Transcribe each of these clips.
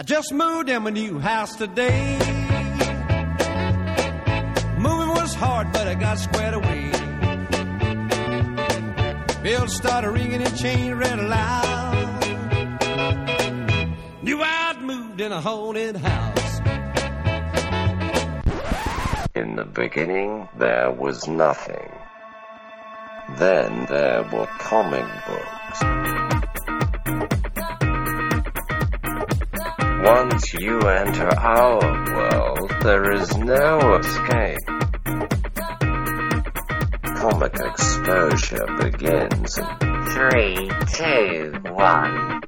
I just moved in my new house today. Moving was hard, but I got squared away. Bells started ringing and chains ran loud. Knew I'd moved in a haunted house. In the beginning, there was nothing. Then there were comic books. Once you enter our world, there is no escape. Comic exposure begins in three, two, one.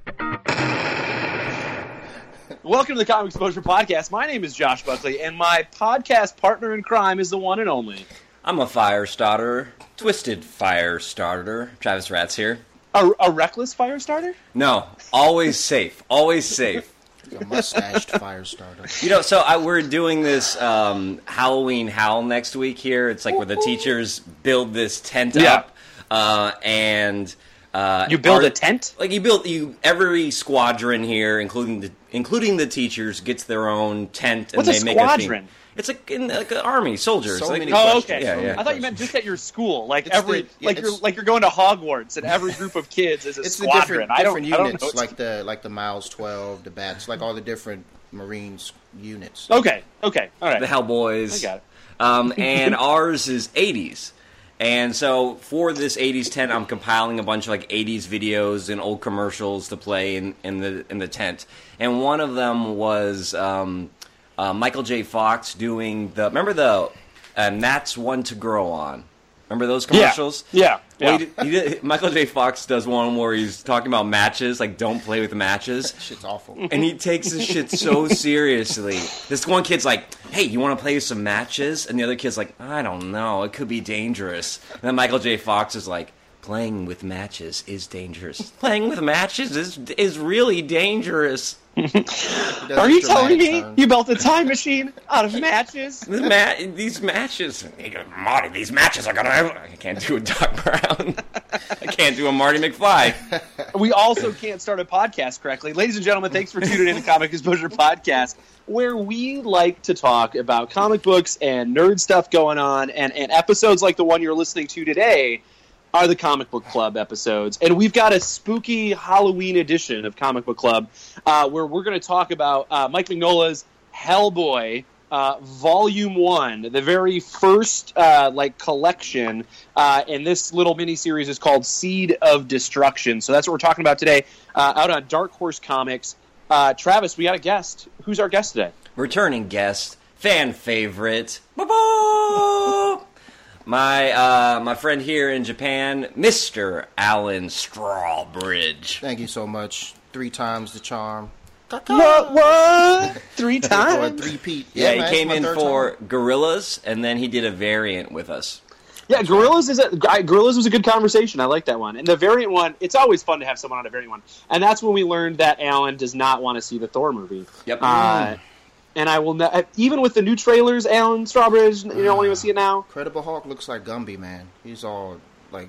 Welcome to the Comic Exposure Podcast. My name is Josh Buckley, and my podcast partner in crime is the one and only. I'm a fire starter, twisted fire starter. Travis Rats here. A, a reckless fire starter? No, always safe, always safe. A mustached fire starter. You know, so I, we're doing this um, Halloween Howl next week here. It's like where the teachers build this tent Yeah. up, uh, and uh, You build our- a tent? Like you build you every squadron here, including the including the teachers, gets their own tent. What's and a they make squadron? A theme. It's like in like an army soldiers. So like, many Oh, questions. okay. Yeah, yeah. I thought you meant just at your school, like It's every, the- yeah, like you're like you're going to Hogwarts, and every group of kids is a It's the squadron. different, I don't, different I don't units, know. Like the like the Miles Twelve, the Bats, like all the different Marines units. okay, okay, all right. the Hellboys. I got it. Um, and ours is 80s. And so for this 80s tent, I'm compiling a bunch of like 80s videos and old commercials to play in, in the in the tent. And one of them was um, uh, Michael J. Fox doing the remember the and that's one to grow on. Remember those commercials? Yeah, yeah. Well, he did- he did- Michael J. Fox does one where he's talking about matches, like don't play with matches Shit's awful. and he takes this shit so seriously. This one kid's like, "Hey, you want to play some matches?" And the other kid's like, "I don't know, it could be dangerous." And then Michael J. Fox is like, "Playing with matches is dangerous. Playing with matches is is really dangerous." Are you telling me turn. you built a time machine out of matches? The ma- these matches, Marty. These matches are gonna. I can't do a Doc Brown. I can't do a Marty McFly. We also can't start a podcast correctly. Ladies and gentlemen, thanks for tuning in to Comic Exposure Podcast, where we like to talk about comic books and nerd stuff going on, and, and episodes like the one you're listening to today are the Comic Book Club episodes. And we've got a spooky Halloween edition of Comic Book Club uh, where we're going to talk about uh, Mike Mignola's Hellboy. Uh, volume one, the very first uh, like collection, uh, and this little mini series is called Seed of Destruction. So that's what we're talking about today, uh, out on Dark Horse Comics. Uh, Travis, we got a guest. Who's our guest today? returning guest, fan favorite! My uh, my friend here in Japan, Mister Alan Strawbridge. Thank you so much. Three times the charm. What? What? Three Or times? three Pete. Yeah, man, he came in for time. Gorillas, and then he did a variant with us. Yeah, Gorillas is a I- Gorillas was a good conversation. I like that one. And the variant one, it's always fun to have someone on a variant one. And that's when we learned that Alan does not want to see the Thor movie. Yep. Uh, and I will ne- even with the new trailers, Alan Strawbridge, you don't want to see it now. Uh-huh. Credible Hulk looks like Gumby, man. He's all like.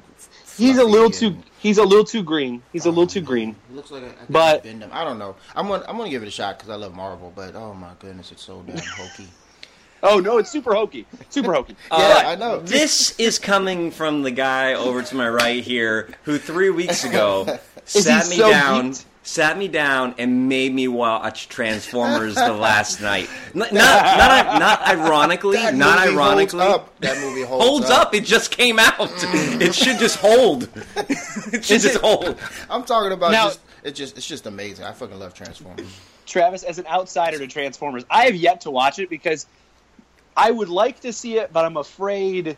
He's a little and- too he's a little too green. He's a little too green. He looks like a, I could But- bend him. I don't know. I'm gonna I'm gonna give it a shot because I love Marvel. But oh my goodness, it's so damn hokey. Oh no, it's super hokey. Super hokey. yeah, uh, I know. This is coming from the guy over to my right here, who three weeks ago sat me so down, geeked? Sat me down, and made me watch Transformers the Last Knight. Not, not, not, not ironically, That not movie ironically. holds up. That movie holds, holds up. It just came out. It should just hold. It should Is just it- hold. I'm talking about Now- just it's just it's just amazing. I fucking love Transformers. Travis, as an outsider to Transformers, I have yet to watch it because I would like to see it, but I'm afraid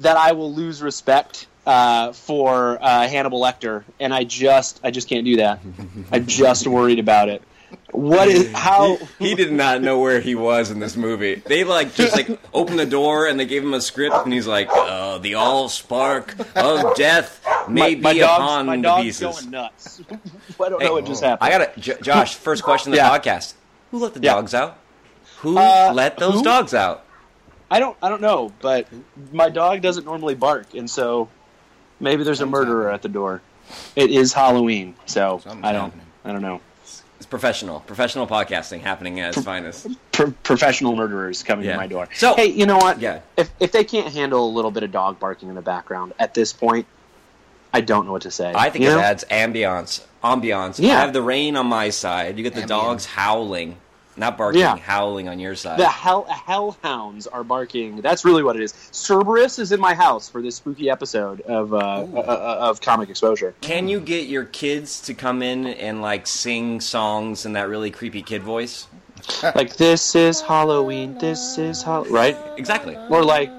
that I will lose respect uh, for uh, Hannibal Lecter, and I just I just can't do that. I'm just worried about it. What is how? He did not know where he was in this movie. They like just like opened the door and they gave him a script, and he's like, uh, "The all spark of death may my, my be dog's, upon my the dog's pieces." going nuts. I don't Hey, know what just happened. I got J- Josh. First question of the Yeah. podcast: Who let the Yeah. dogs out? Who Uh, let those who? dogs out? I don't I don't know, but my dog doesn't normally bark, and so maybe there's a murderer happening. at the door. It is Halloween, so Something's I don't happening. I don't know. It's professional, professional podcasting happening at its finest. Pro- professional murderers coming Yeah. to my door. So- hey, you know what? Yeah. If if they can't handle a little bit of dog barking in the background at this point, I don't know what to say. I think You it know? adds ambiance. Ambiance. Yeah. I have the rain on my side. You get the Ambience. dogs howling, not barking, Yeah. howling on your side. the hell hellhounds are barking. That's really what it is. Cerberus is in my house for this spooky episode of uh, uh, uh, of comic exposure. Can you get your kids to come in and like sing songs in that really creepy kid voice? like this is Halloween. This is Halloween. right. Exactly. Or like,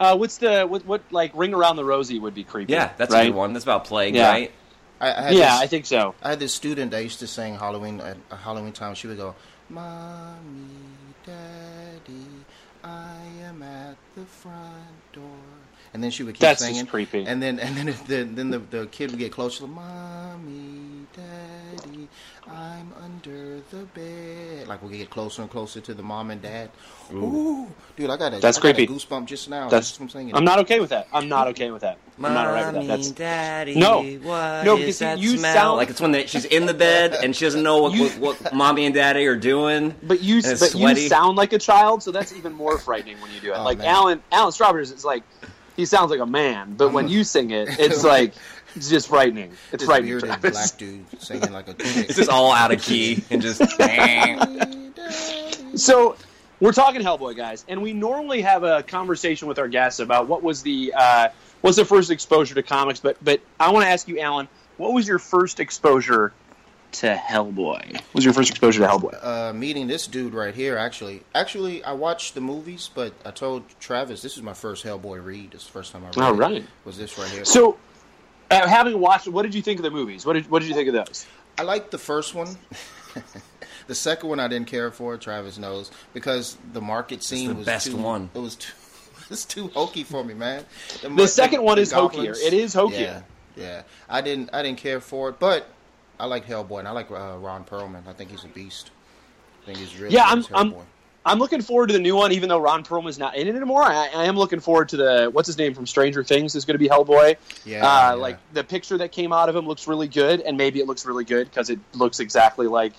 uh, what's the what what like Ring Around the Rosie would be creepy. Yeah, that's right? a good one. That's about plague, Yeah. right? I, I had Yeah, this, I think so. I had this student that used to sing Halloween at uh, Halloween time. She would go, "Mommy, Daddy, I am at the front door," and then she would keep That's just singing. creepy. And then and then if the, then the, the kid would get closer. Mommy, Daddy, I'm under the bed. Like we get closer and closer to the mom and dad. Ooh, dude, I got a That's I got a creepy. goosebump just now. That's just from singing. I'm not okay with that. I'm not okay with that. I'm not alright with that. That's daddy, No. what No, is because that you smell? sound- like it's when they, she's in the bed and she doesn't know what, You- what, what mommy and daddy are doing. But you, And it's but you sound like a child, so that's even more frightening when you do it. Oh, like man. Alan, Alan Strawberries, it's like he sounds like a man, but when you sing it, it's like it's just frightening. It's this frightening. bearded Travis. black dude singing like a chick. It's just all out of key and just. So we're talking Hellboy, guys, and we normally have a conversation with our guests about what was the uh, what's the first exposure to comics. But but I want to ask you, Alan, what was your first exposure to Hellboy? What was your first exposure to Hellboy? uh, meeting this dude right here. Actually, actually, I watched the movies, but I told Travis this is my first Hellboy read. This is the first time I read. All it, right. was this right here? So, uh, having watched, what did you think of the movies? What did what did you think of those? I liked the first one. the second one I didn't care for. Travis knows because the market scene the was best too, one. It was too. It's too hokey for me, man. The second one is hokier. It is hokier. Yeah, yeah. I didn't. I didn't care for it, but I like Hellboy and I like uh, Ron Perlman. I think he's a beast. I think he's really. Yeah, I'm- I'm- I'm looking forward to the new one, even though Ron Perlman's not in it anymore. I, I am looking forward to the what's his name from Stranger Things is going to be Hellboy. Yeah, uh, yeah. like the picture that came out of him looks really good, and maybe it looks really good because it looks exactly like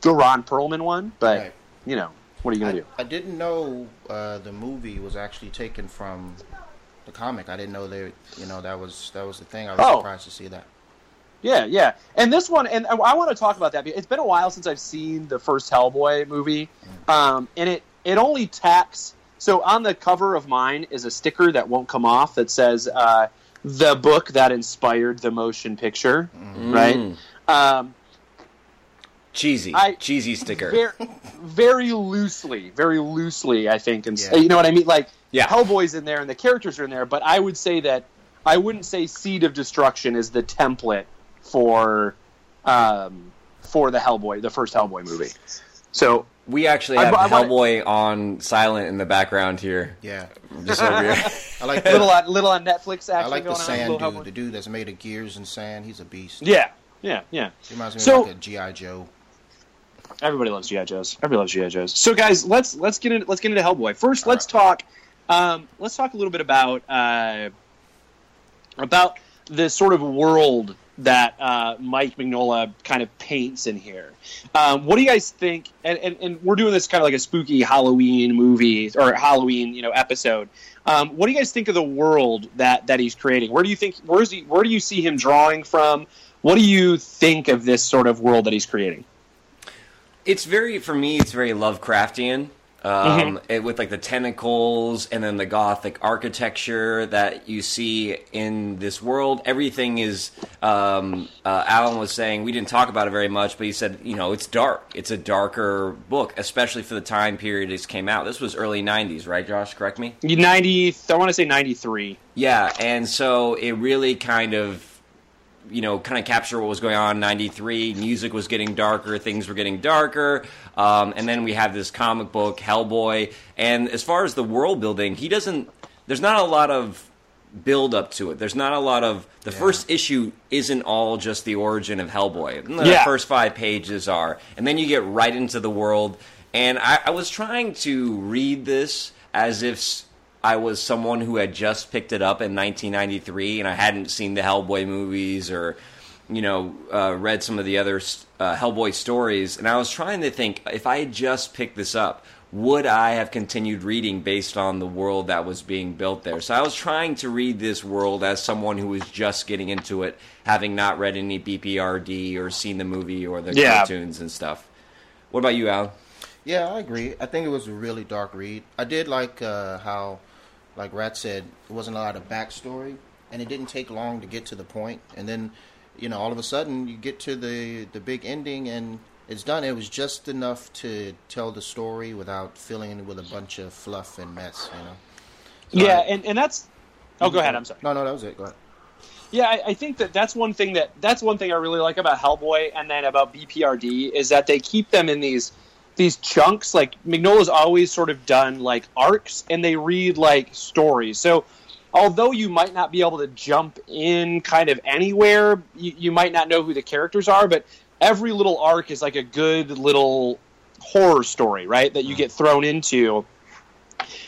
the Ron Perlman one. But Right. you know, what are you going to do? I didn't know uh, the movie was actually taken from the comic. I didn't know they, you know, that was that was the thing. I was Oh. surprised to see that. Yeah, yeah. And this one, and I, I want to talk about that. It's been a while since I've seen the first Hellboy movie, um, and it it only tacks. So on the cover of mine is a sticker that won't come off that says uh, the book that inspired the motion picture, right? Um, Cheesy. I- Cheesy sticker. very, very loosely, very loosely, I think, and Yeah. you know what I mean. Like, Yeah. Hellboy's in there and the characters are in there, but I would say that I wouldn't say Seed of Destruction is the template for um, for the Hellboy, the first Hellboy movie. So we actually I- have I wanna- Hellboy on silent in the background here. Yeah, Just over here. I like little the, on, little on Netflix action I like the going on. sand dude, Hellboy. the dude that's made of gears and sand. He's a beast. Yeah, yeah, yeah. He reminds me So- of like a GI Joe. Everybody loves GI Joes. Everybody loves GI Joes. So, guys, let's let's get into let's get into Hellboy. First, let's talk. Um, let's talk a little bit about uh, about the sort of world that uh, Mike Mignola kind of paints in here. Um, what do you guys think? And, and, and we're doing this kind of like a spooky Halloween movie or Halloween, you know, episode. Um, what do you guys think of the world that that he's creating? Where do you think? Where's he? Where do you see him drawing from? What do you think of this sort of world that he's creating? it's very for me it's very lovecraftian um, it, with like the tentacles and then the gothic architecture that you see in this world everything is um, uh, alan was saying we didn't talk about it very much but he said you know it's dark. It's a darker book especially for the time period it came out. This was early 90s right josh? Correct me? Ninety, I want to say ninety-three. yeah, and so it really kind of, you know, kind of capture what was going on in '93. Music was getting darker, things were getting darker, um, and then we have this comic book, Hellboy. And as far as the world building, he doesn't. There's not a lot of build up to it. There's not a lot of the first issue isn't all just the origin of Hellboy. The Yeah. first five pages are, and then you get right into the world. And I, I was trying to read this as if I was someone who had just picked it up in 1993 and I hadn't seen the Hellboy movies or you know, uh, read some of the other uh, Hellboy stories, and I was trying to think if I had just picked this up, would I have continued reading based on the world that was being built there? So I was trying to read this world as someone who was just getting into it, having not read any BPRD or seen the movie or the Yeah. cartoons and stuff. What about you, Al? Yeah, I agree. I think it was a really dark read. I did like uh, how, like Rat said, it wasn't a lot of backstory, and it didn't take long to get to the point. And then, you know, all of a sudden you get to the the big ending, and it's done. It was just enough to tell the story without filling it with a bunch of fluff and mess. You know. So yeah, I- and, and that's. Oh, go ahead. I'm sorry. No, no, that was it. Go ahead. Yeah, I, I think that that's one thing that that's one thing I really like about Hellboy and then about BPRD is that they keep them in these these chunks. Like Mignola's always sort of done like arcs, and they read like stories. So although you might not be able to jump in kind of anywhere, you, you might not know who the characters are, but every little arc is like a good little horror story, right? That you mm. get thrown into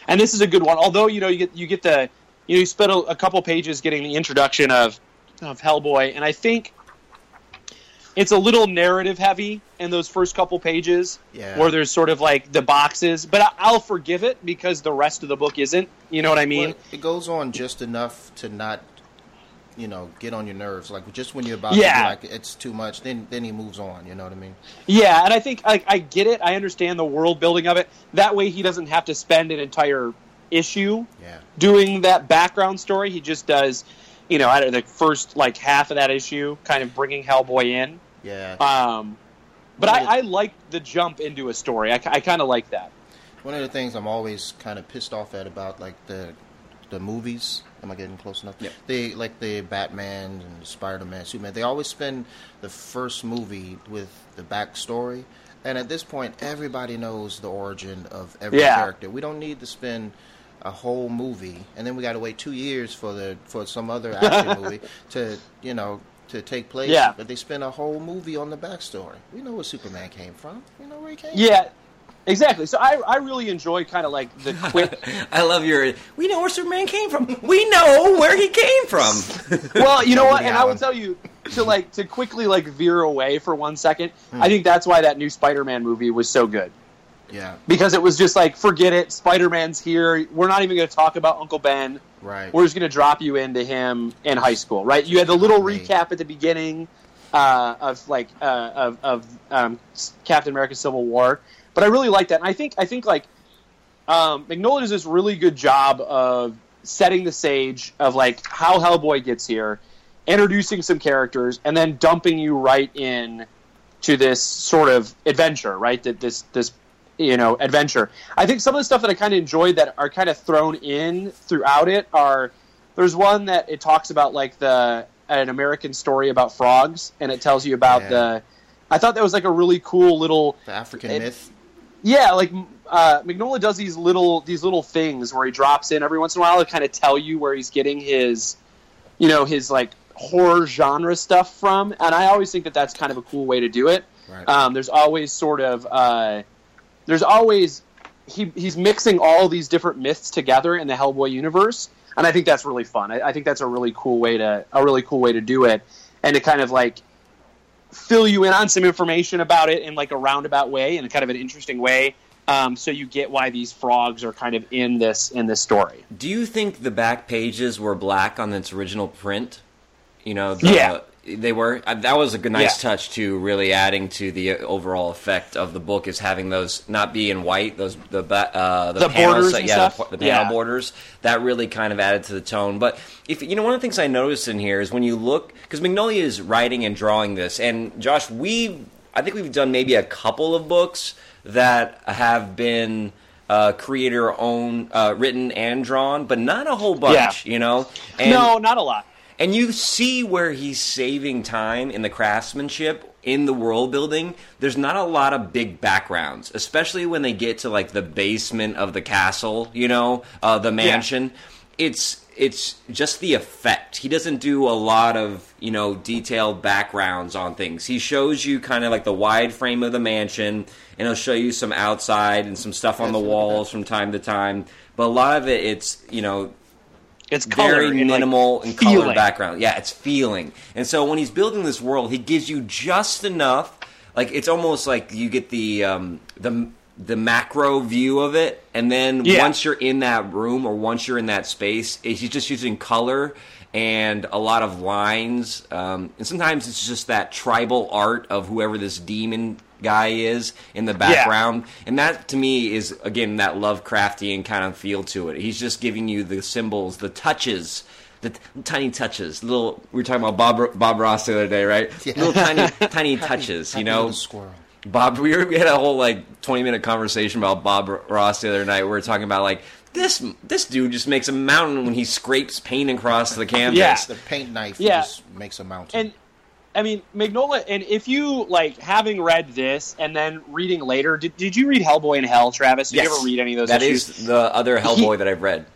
and this is a good one. Although you know you get you get the you know you spend a, a couple pages getting the introduction of of Hellboy, and I think it's a little narrative heavy in those first couple pages, Yeah. where there's sort of like the boxes. But I'll forgive it because the rest of the book isn't. You know what I mean? Well, it goes on just enough to not, you know, get on your nerves. Like just when you're about Yeah. to be like it's too much, then then he moves on. You know what I mean? Yeah, and I think like I get it. I understand the world building of it. That way, he doesn't have to spend an entire issue Yeah. doing that background story. He just does, you know, out of the first like half of that issue, kind of bringing Hellboy in. Yeah. Um, but I, I like the jump into a story. I, I kind of like that. One of the things I'm always kind of pissed off at about like the the movies. Am I getting close enough? Yeah. They like the Batman and Spider Man, Superman. They always spend the first movie with the backstory, and at this point, everybody knows the origin of every Yeah. character. We don't need to spend a whole movie, and then we got to wait two years for the for some other action movie to you know to take place. Yeah. But they spend a whole movie on the backstory. We know where Superman came from. We know where he came. From. Yeah, exactly. So I, I really enjoy kind of like the quick. I love your. We know where Superman came from. We know where he came from. well, you know what? And I will tell you to like to quickly like veer away for one second. Hmm. I think that's why that new Spider-Man movie was so good. Yeah. because it was just like forget it spider-man's here we're not even going to talk about uncle ben Right. we're just going to drop you into him in high school right you had the little Right. recap at the beginning uh, of like uh, of, of um, captain america civil war but i really like that and i think i think like um, Mignola does this really good job of setting the stage of like how hellboy gets here introducing some characters and then dumping you right in to this sort of adventure right that this this you know adventure i think some of the stuff that i kind of enjoyed that are kind of thrown in throughout it are there's one that it talks about like the an american story about frogs and it tells you about Yeah. the i thought that was like a really cool little The African It- myth. yeah, like uh, Mignola does these little these little things where he drops in every once in a while to kind of tell you where he's getting his, you know, his like horror genre stuff from, and I always think that that's kind of a cool way to do it. Right. Um, there's always sort of uh, there's always he he's mixing all these different myths together in the Hellboy universe, and I think that's really fun. I, I think that's a really cool way to a really cool way to do it, and to kind of like fill you in on some information about it in like a roundabout way in a kind of an interesting way um, so you get why these frogs are kind of in this in this story Do you think the back pages were black on its original print? You know, the, Yeah. They were. Uh, that was a good, nice Yeah. touch to Really adding to the overall effect of the book is having those not be in white. Those the uh, the, The panels borders yeah, stuff? the, the panel Yeah. borders that really kind of added to the tone. But if you know, one of the things I noticed in here is when you look because Mignola is writing and drawing this, and Josh, we I think we've done maybe a couple of books that have been. Uh, creator own uh, written and drawn, but not a whole bunch, Yeah. you know. And, no not a lot and you see where he's saving time in the craftsmanship in the world building. There's not a lot of big backgrounds, especially when they get to like the basement of the castle, you know, uh, the mansion. It's it's just the effect. He doesn't do a lot of you know detailed backgrounds on things. He shows you kind of like the wide frame of the mansion, and he'll show you some outside and some stuff on the walls from time to time. But a lot of it, it's you know It's very and, like, minimal and color feeling. background. Yeah, it's feeling. And so when he's building this world, he gives you just enough. Like it's almost like you get the um, the the macro view of it, and then Yeah. once you're in that room or once you're in that space, he's just using color and a lot of lines. Um, and sometimes it's just that tribal art of whoever this demon guy is in the background. And that to me is again that Lovecraftian kind of feel to it. He's just giving you the symbols, the touches, the t- tiny touches. Little we were talking about Bob Bob Ross the other day, right? Yeah. Little tiny tiny touches, you know. squirrel. Bob, we, were, we had a whole like twenty minute conversation about Bob Ross the other night. We were talking about like this this dude just makes a mountain when he scrapes paint across the canvas. Yeah. The paint knife Yeah. just makes a mountain. And I mean, Mignola, and if you like having read this and then reading later, did, did you read Hellboy in Hell, Travis? Did Yes. you ever read any of those That issues? is the other Hellboy that I've read.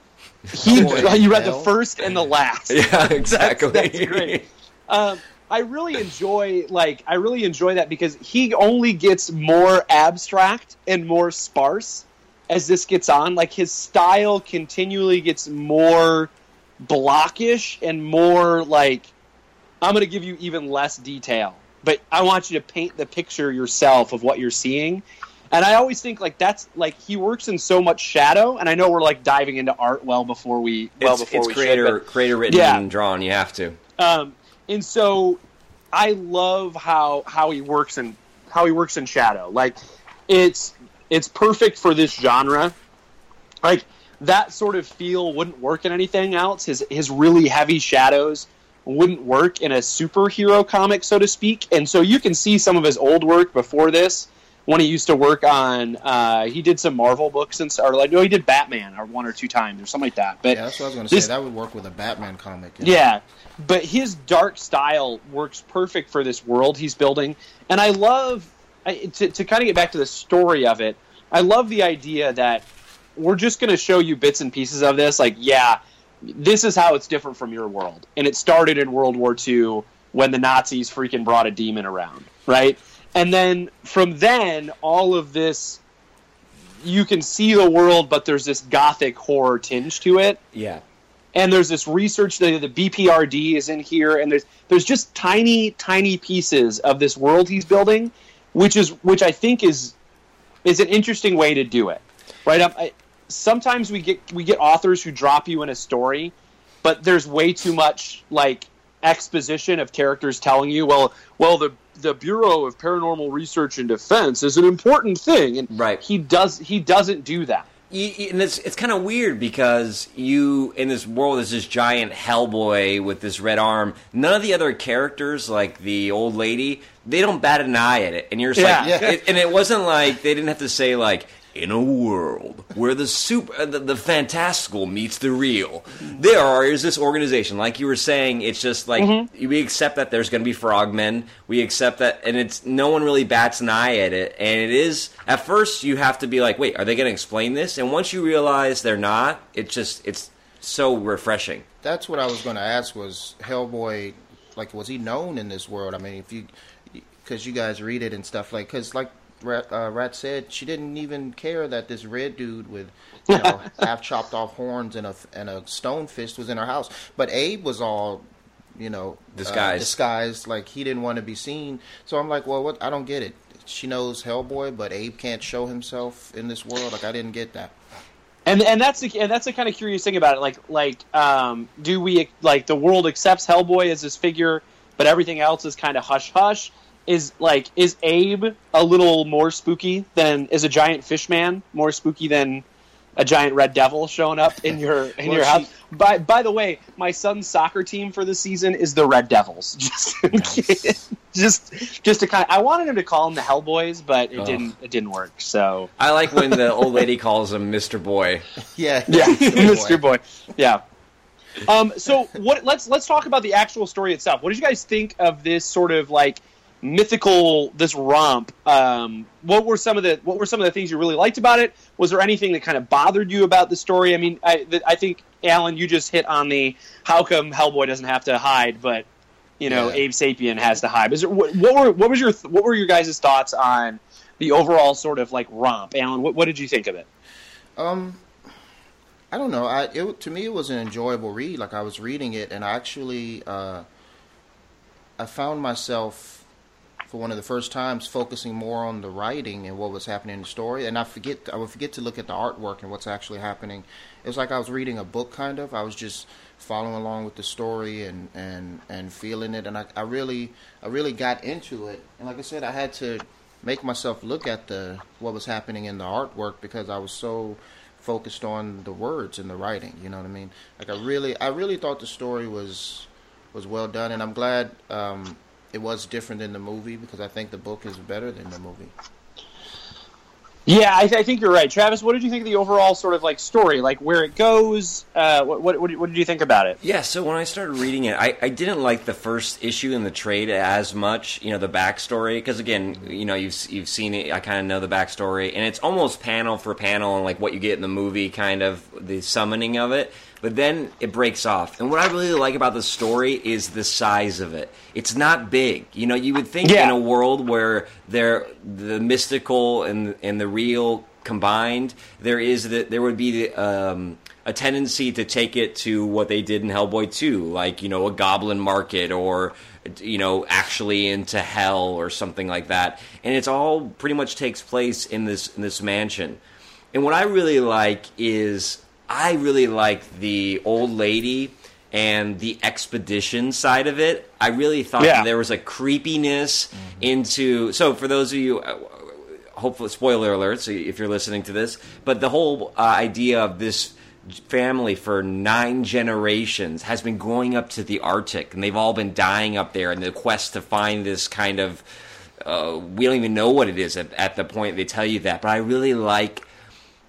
he, Hellboy you read Hell? the first and the last. Yeah, exactly. that's great. Um, I really enjoy like I really enjoy that because he only gets more abstract and more sparse as this gets on. Like his style continually gets more blockish and more like I'm going to give you even less detail, but I want you to paint the picture yourself of what you're seeing. And I always think like that's like he works in so much shadow, and I know we're like diving into art well before we well it's before it's we should, creator but- creator written Yeah. and drawn. You have to. um, and so I love how how he works in how he works in shadow. Like it's it's perfect for this genre. Like that sort of feel wouldn't work in anything else. His his really heavy shadows wouldn't work in a superhero comic, so to speak. And so you can see some of his old work before this when he used to work on. Uh, he did some Marvel books and stuff. like no, he did Batman or one or two times or something like that. But yeah, that's what I was going to say. That would work with a Batman comic. yeah, but his dark style works perfect for this world he's building, and I love I, to, to kind of get back to the story of it. I love the idea that we're just going to show you bits and pieces of this. Like, yeah, this is how it's different from your world, and it started in World War II when the Nazis freaking brought a demon around, right? And then from then, all of this. You can see the world, but there's this gothic horror tinge to it Yeah. and there's this research that the BPRD is in here, and there's there's just tiny tiny pieces of this world he's building, which is which I think is is an interesting way to do it, right? I, sometimes we get we get authors who drop you in a story, but there's way too much like exposition of characters telling you, well, well the the Bureau of Paranormal Research and Defense is an important thing, and Right. he does he doesn't do that. You, and it's it's kind of weird because you in this world there's this giant Hellboy with this red arm. None of the other characters, like the old lady, they don't bat an eye at it, and you're just like, Yeah. Yeah. It, and it wasn't like they didn't have to say like. In a world where the super, uh, the, the fantastical meets the real, there are is this organization. Like you were saying, it's just like we accept that there's going to be frogmen. We accept that, and it's no one really bats an eye at it. And it is at first you have to be like, wait, are they going to explain this? And once you realize they're not, it just it's so refreshing. That's what I was going to ask. Was Hellboy like was he known in this world? I mean, if you because you guys read it and stuff like because like Rat, uh, Rat said, she didn't even care that this red dude with you know half chopped off horns and a and a stone fist was in her house. But Abe was all you know uh, Disguised. disguised like he didn't want to be seen. So I'm like, well, what? I don't get it. She knows Hellboy, but Abe can't show himself in this world. Like I didn't get that. and and that's the and that's the kind of curious thing about it. Like like um, do we like the world accepts Hellboy as this figure, but everything else is kind of hush hush. Is like is Abe a little more spooky than is a giant fish man more spooky than a giant red devil showing up in your in Well, your she- house? By by the way, my son's soccer team for the season is the Red Devils. Just in case- just just to kind of, I wanted him to call them the Hellboys, but it Ugh. didn't it didn't work. So I like when the old lady calls him Mister Boy. Yeah, yeah, Mr. Mr. Boy. Yeah. Um, so what? Let's let's talk about the actual story itself. What did you guys think of this sort of like mythical this romp? Um, what were some of the what were some of the things you really liked about it? Was there anything that kind of bothered you about the story? I mean, I I think Alan, you just hit on the how come Hellboy doesn't have to hide, but you know Yeah. Abe Sapien has to hide. Is there, what, what were what was your what were your guys' thoughts on the overall sort of like romp? Alan, what, what did you think of it? Um, I don't know. I it, to me it was an enjoyable read. Like I was reading it, and I actually uh, I found myself for one of the first times focusing more on the writing and what was happening in the story. And I forget I would forget to look at the artwork and what's actually happening. It was like I was reading a book, kind of. I was just following along with the story and and and feeling it. And I, I really I really got into it. And like I said, I had to make myself look at the what was happening in the artwork because I was so focused on the words and the writing. You know what I mean? Like I really, I really thought the story was was well done, and I'm glad um, it was different than the movie because I think the book is better than the movie. Yeah, I, I think you're right, Travis. What did you think of the overall sort of like story, like where it goes? Uh, what, what, what did you think about it? Yeah, so when I started reading it, I, I didn't like the first issue in the trade as much, you know, the backstory, because again, you know, you've you've seen it, I kind of know the backstory, and it's almost panel for panel, and like what you get in the movie, kind of the summoning of it. But then it breaks off, and what I really like about the story is the size of it. It's not big, you know. You would think Yeah. in a world where there the mystical and and the real combined, there is that there would be um, a tendency to take it to what they did in Hellboy 2, like you know a goblin market or you know actually into hell or something like that. And it's all pretty much takes place in this in this mansion. And what I really like is I really like the old lady and the expedition side of it. I really thought Yeah. that there was a creepiness into. So for those of you, uh, hopefully, spoiler alert, so if you're listening to this, but the whole uh, idea of this family for nine generations has been going up to the Arctic, and they've all been dying up there in the quest to find this kind of. Uh, we don't even know what it is at, at the point they tell you that, but I really like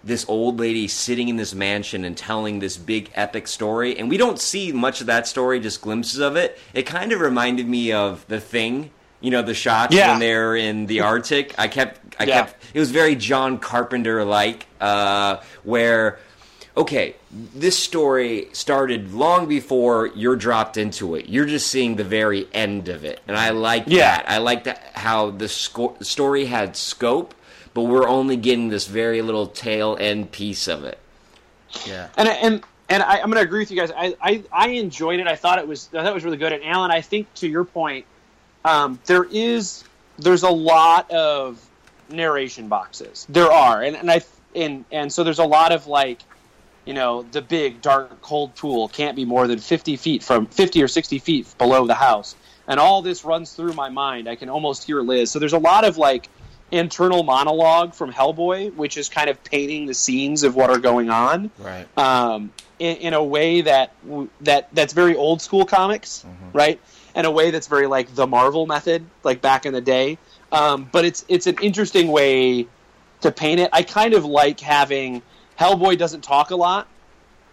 this old lady sitting in this mansion and telling this big epic story. And we don't see much of that story just glimpses of it. It kind of reminded me of the thing you know the shots Yeah. when they're in the arctic. I kept i Yeah. kept it was very john carpenter like uh, where okay this story started long before you're dropped into it. You're just seeing the very end of it. And i like Yeah. that. I like that how the sco- story had scope but we're only getting this very little tail end piece of it. Yeah. And and and I, I'm going to agree with you guys. I, I I enjoyed it. I thought it was I thought it was really good. And Alan, I think to your point, um, there is there's a lot of narration boxes. There are, and and I and and so there's a lot of like, you know, the big dark cold pool can't be more than 50 feet from 50 or 60 feet below the house, and all this runs through my mind. I can almost hear Liz. So there's a lot of like internal monologue from Hellboy, which is kind of painting the scenes of what are going on Right. um, in, in a way that that that's very old school comics, right? In a way that's very like the Marvel method, like back in the day. Um, but it's it's an interesting way to paint it. I kind of like having Hellboy doesn't talk a lot.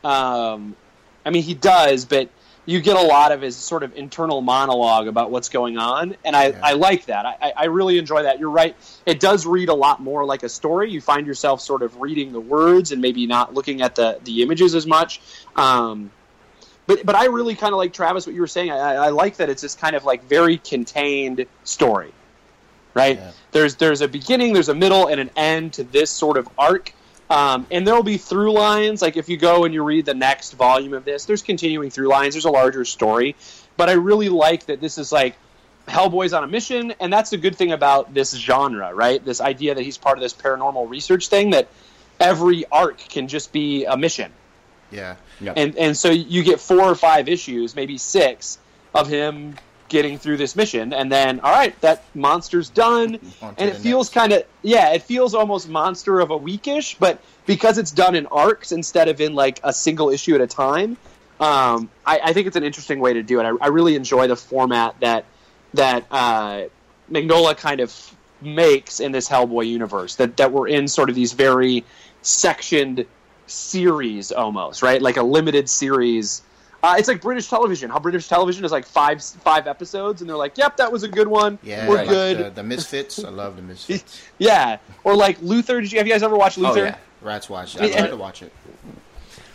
Um, I mean, he does, but you get a lot of his sort of internal monologue about what's going on, and I, Yeah. I like that. I, I really enjoy that. You're right; it does read a lot more like a story. You find yourself sort of reading the words and maybe not looking at the the images as much. Um, but but I really kind of like Travis what you were saying. I, I like that it's this kind of like very contained story, right? Yeah. There's there's a beginning, there's a middle, and an end to this sort of arc. Um, and there'll be through lines. Like if you go and you read the next volume of this, there's continuing through lines. There's a larger story. But I really like that this is like Hellboy's on a mission, and that's the good thing about this genre, right? This idea that he's part of this paranormal research thing that every arc can just be a mission Yeah. and and so you get four or five issues, maybe six, of him getting through this mission, and then all right, that monster's done, On and it feels kind of yeah, it feels almost monster of a weekish, but because it's done in arcs instead of in like a single issue at a time, um, I, I think it's an interesting way to do it. I, I really enjoy the format that that uh, Mignola kind of makes in this Hellboy universe. That that we're in sort of these very sectioned series almost, right? Like a limited series. Uh, it's like British television. How British television is like five five episodes, and they're like, "Yep, that was a good one. Yeah. we're like good." The, the Misfits. I love the Misfits. yeah, or like Luther. Did you have you guys ever watched Luther? Oh yeah, Rats watch. Yeah. I tried to watch it.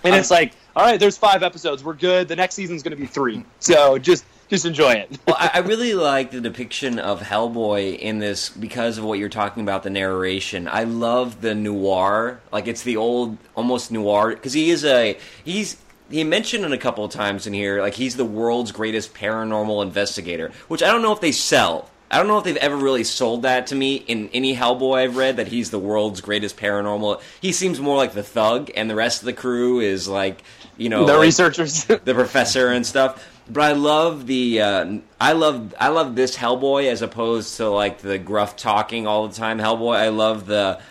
And it's like, all right, there's five episodes. We're good. The next season's going to be three. So just just enjoy it. well, I, I really like the depiction of Hellboy in this because of what you're talking about the narration. I love the noir, like it's the old almost noir because he is a he's he mentioned it a couple of times in here, like he's the world's greatest paranormal investigator, which I don't know if they sell. I don't know if they've ever really sold that to me in any Hellboy I've read that he's the world's greatest paranormal. He seems more like the thug, and the rest of the crew is like, you know, the like researchers. the professor and stuff. But I love the uh, I love I love this Hellboy as opposed to like the gruff talking all the time Hellboy. I love the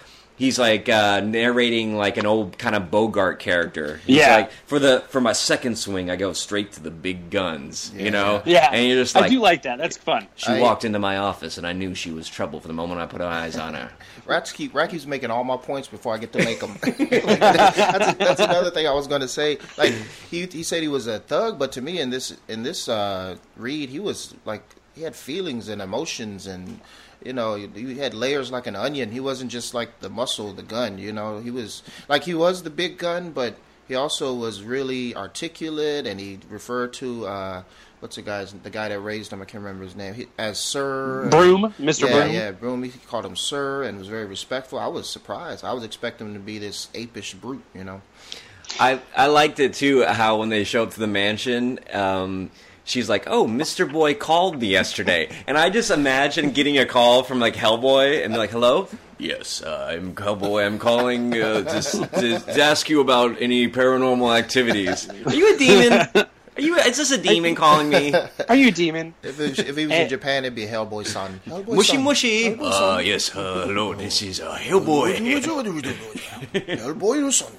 he's like uh, narrating like an old kind of Bogart character. He's Yeah. like for the for my second swing, I go straight to the big guns. You know, yeah, and you're just like, I do like that. That's fun. she I- walked into my office, and I knew she was trouble for the moment I put eyes on her. Rats keep Rat keeps making all my points before I get to make them. that's, that's another thing I was going to say. Like he he said he was a thug, but to me in this in this uh, read, he was like he had feelings and emotions and. You know, he had layers like an onion. He wasn't just like the muscle, the gun. You know, he was like he was the big gun, but he also was really articulate, and he referred to uh, what's the guy's the guy that raised him. I can't remember his name. He, as Sir Broom, Mr. yeah, Broom. Yeah, Broom. He called him Sir and was very respectful. I was surprised. I was expecting him to be this apish brute, you know. I I liked it too. How when they show up to the mansion, um, she's like, "Oh, Mister Boy called me yesterday," and I just imagine getting a call from like Hellboy, and they're like, "Hello." Yes, uh, I'm Hellboy. I'm calling uh, to, to, to ask you about any paranormal activities. Are you a demon? Are you? Is this a demon calling me? Are you a demon? If, it was, if he was Eh. in Japan, it'd be Hellboy son. Hellboy Mushy son. mushy. Hellboy son. Uh, yes, uh, hello. This is uh, Hellboy. do you do? What do you do? Hellboy son.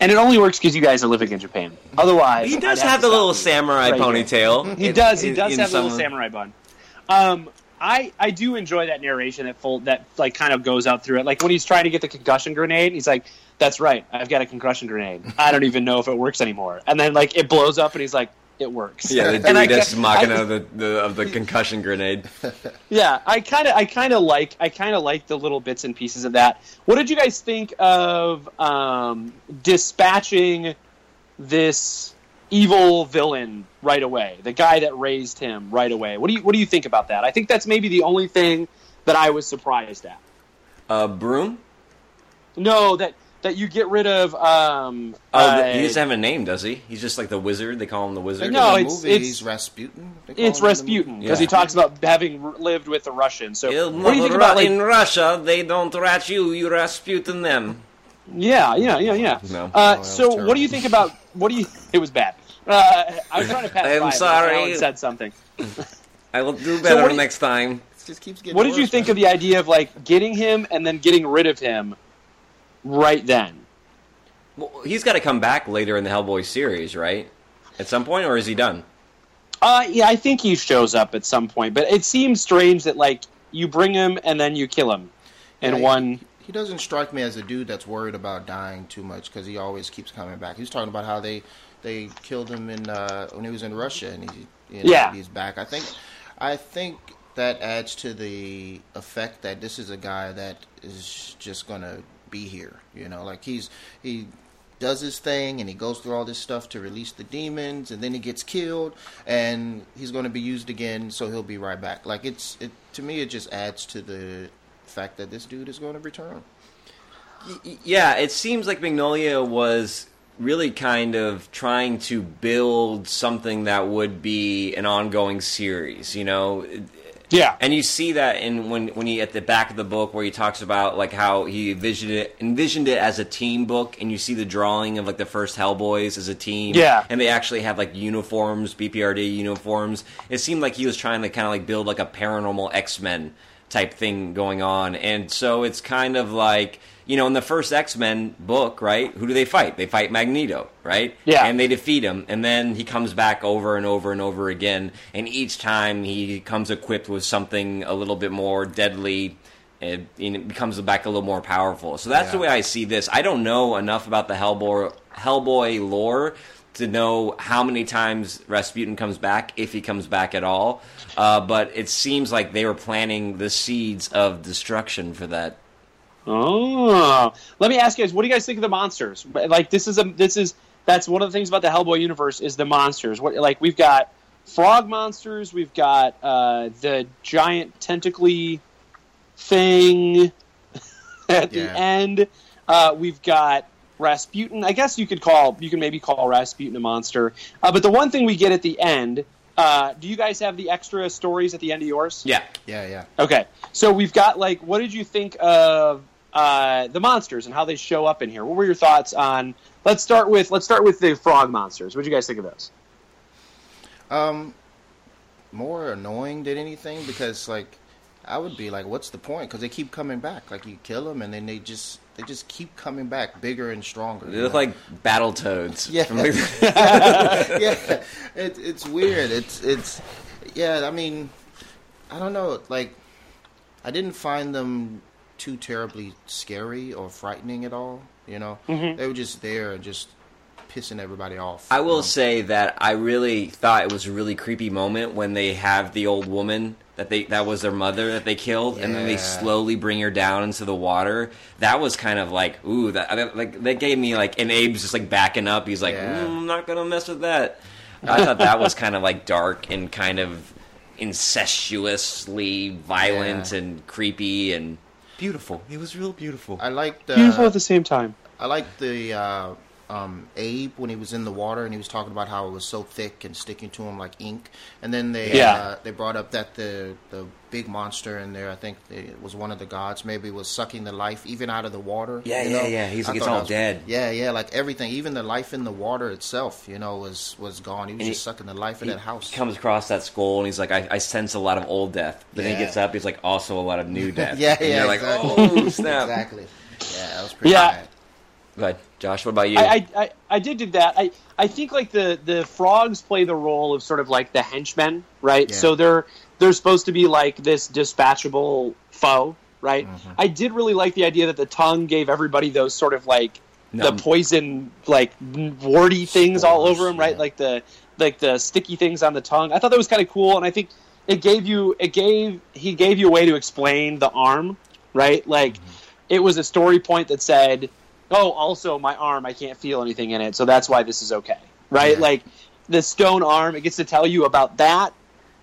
And it only works because you guys are living in Japan. Otherwise, He does I'd have the little samurai Right ponytail. He In- does. He does in have a little samurai bun. Um, I I do enjoy that narration that full that like kind of goes out through it. Like when he's trying to get the concussion grenade, he's like, "That's right, I've got a concussion grenade. I don't even know if it works anymore." And then like it blows up, and he's like, "It works." Yeah, the And I Deus Machina of the, the of the concussion grenade. Yeah, I kind of, I kind of like, I kind of like the little bits and pieces of that. What did you guys think of um, dispatching this evil villain right away? The guy that raised him right away. What do you, what do you think about that? I think that's maybe the only thing that I was surprised at. Uh, broom. No, that that you get rid of. Um, Oh, uh, he doesn't have a name, does he? He's just like the wizard. They call him the wizard. No, in the it's- movie, it's- he's Rasputin. It's him in the Rasputin because Yeah. he talks about having lived with the Russians. So, In, what do you think about like in Russia, they don't rat you; you Rasputin them. Yeah, yeah, yeah, yeah. No. Uh, Oh, that was so, what do you think about? What do you? It was bad. Uh, I was trying to pass I'm by, but sorry. Alan said something. I will do better what do you- next time. It just keeps getting What did you think man. of the idea of like getting him and then getting rid of him right then? Well, he's got to come back later in the Hellboy series, right? At some point, or is he done? Uh, yeah, I think he shows up at some point, but it seems strange that like you bring him and then you kill him in Yeah, one. He doesn't strike me as a dude that's worried about dying too much because he always keeps coming back. He's talking about how they they killed him in uh, when he was in Russia and he you know, Yeah. he's back. I think I think that adds to the effect that this is a guy that is just gonna be here. You know, like he's he does his thing and he goes through all this stuff to release the demons and then he gets killed and he's going to be used again so he'll be right back like it's it to me it just adds to the fact that this dude is going to return Yeah, it seems like Mignola was really kind of trying to build something that would be an ongoing series, you know. Yeah, And you see that in when when he at the back of the book where he talks about like how he envisioned it envisioned it as a team book, and you see the drawing of like the first Hellboys as a team. Yeah. and they actually have like uniforms, BPRD uniforms. It seemed like he was trying to kind of like build like a paranormal X Men type thing going on, and so it's kind of like you know in the first X Men book, right? Who do they fight? They fight Magneto, right? Yeah. and they defeat him, and then he comes back over and over and over again, and each time he comes equipped with something a little bit more deadly. And it becomes back a little more powerful. So that's the way I see this. I don't know enough about the Hellboy Hellboy lore to know how many times Rasputin comes back, if he comes back at all. Uh, but it seems like they were planting the seeds of destruction for that. Oh, let me ask you guys, what do you guys think of the monsters? Like this is a this is that's one of the things about the Hellboy universe is the monsters. What like we've got frog monsters. We've got uh, the giant tentacly thing at the end. Uh, we've got Rasputin. I guess you could call you can maybe call Rasputin a monster. Uh, but the one thing we get at the end. Uh, do you guys have the extra stories at the end of yours? Yeah. Yeah, yeah. Okay, so we've got like, what did you think of uh, the monsters and how they show up in here? What were your thoughts on? Let's start with let's start with the frog monsters. What do you guys think of those? Um, more annoying than anything because like I would be like, what's the point? Because they keep coming back. Like you kill them and then they just they just keep coming back bigger and stronger. They you look know? like battle toads. Yeah. From yeah, it, it's weird. It's it's yeah. I mean, I don't know. Like, I didn't find them too terribly scary or frightening at all. You know, they were just there and just pissing everybody off. I you will know? say that I really thought it was a really creepy moment when they have the old woman that they that was their mother that they killed, and then they slowly bring her down into the water. That was kind of like ooh, that that- like that gave me like, and Abe's just like backing up. He's like, Yeah. "Mm, I'm not gonna mess with that. I thought that was kind of like dark and kind of incestuously violent Yeah. and creepy and beautiful. It was real beautiful. I liked uh, Beautiful at the same time. I liked the uh, um, Abe when he was in the water and he was talking about how it was so thick and sticking to him like ink. And then they Yeah. uh, they brought up that the the big monster in there, I think it was one of the gods, maybe was sucking the life even out of the water. Yeah, you yeah, know? yeah. He's I like, it's all was- dead. Yeah, yeah, like everything, even the life in the water itself, you know, was was gone. He was And just he- sucking the life in that house. He comes across that skull and he's like, I, I sense a lot of old death. But then he gets up, he's like, also a lot of new death. yeah, And yeah, you're exactly. like, oh, snap. exactly. Yeah, that was pretty Yeah. bad. Go ahead, Josh. What about you? I, I, I, I did do that. I, I think like the, the frogs play the role of sort of like the henchmen, right? Yeah. So they're they're supposed to be like this dispatchable foe, right? Mm-hmm. I did really like the idea that the tongue gave everybody those sort of like Numb. the poison like warty things all over them, right? yeah. Like the like the sticky things on the tongue. I thought that was kind of cool, and I think it gave you it gave he gave you a way to explain the arm, right? Like Mm-hmm. it was a story point that said, "Oh, also my arm, I can't feel anything in it, so that's why this is okay." Right? Yeah. Like the stone arm, it gets to tell you about that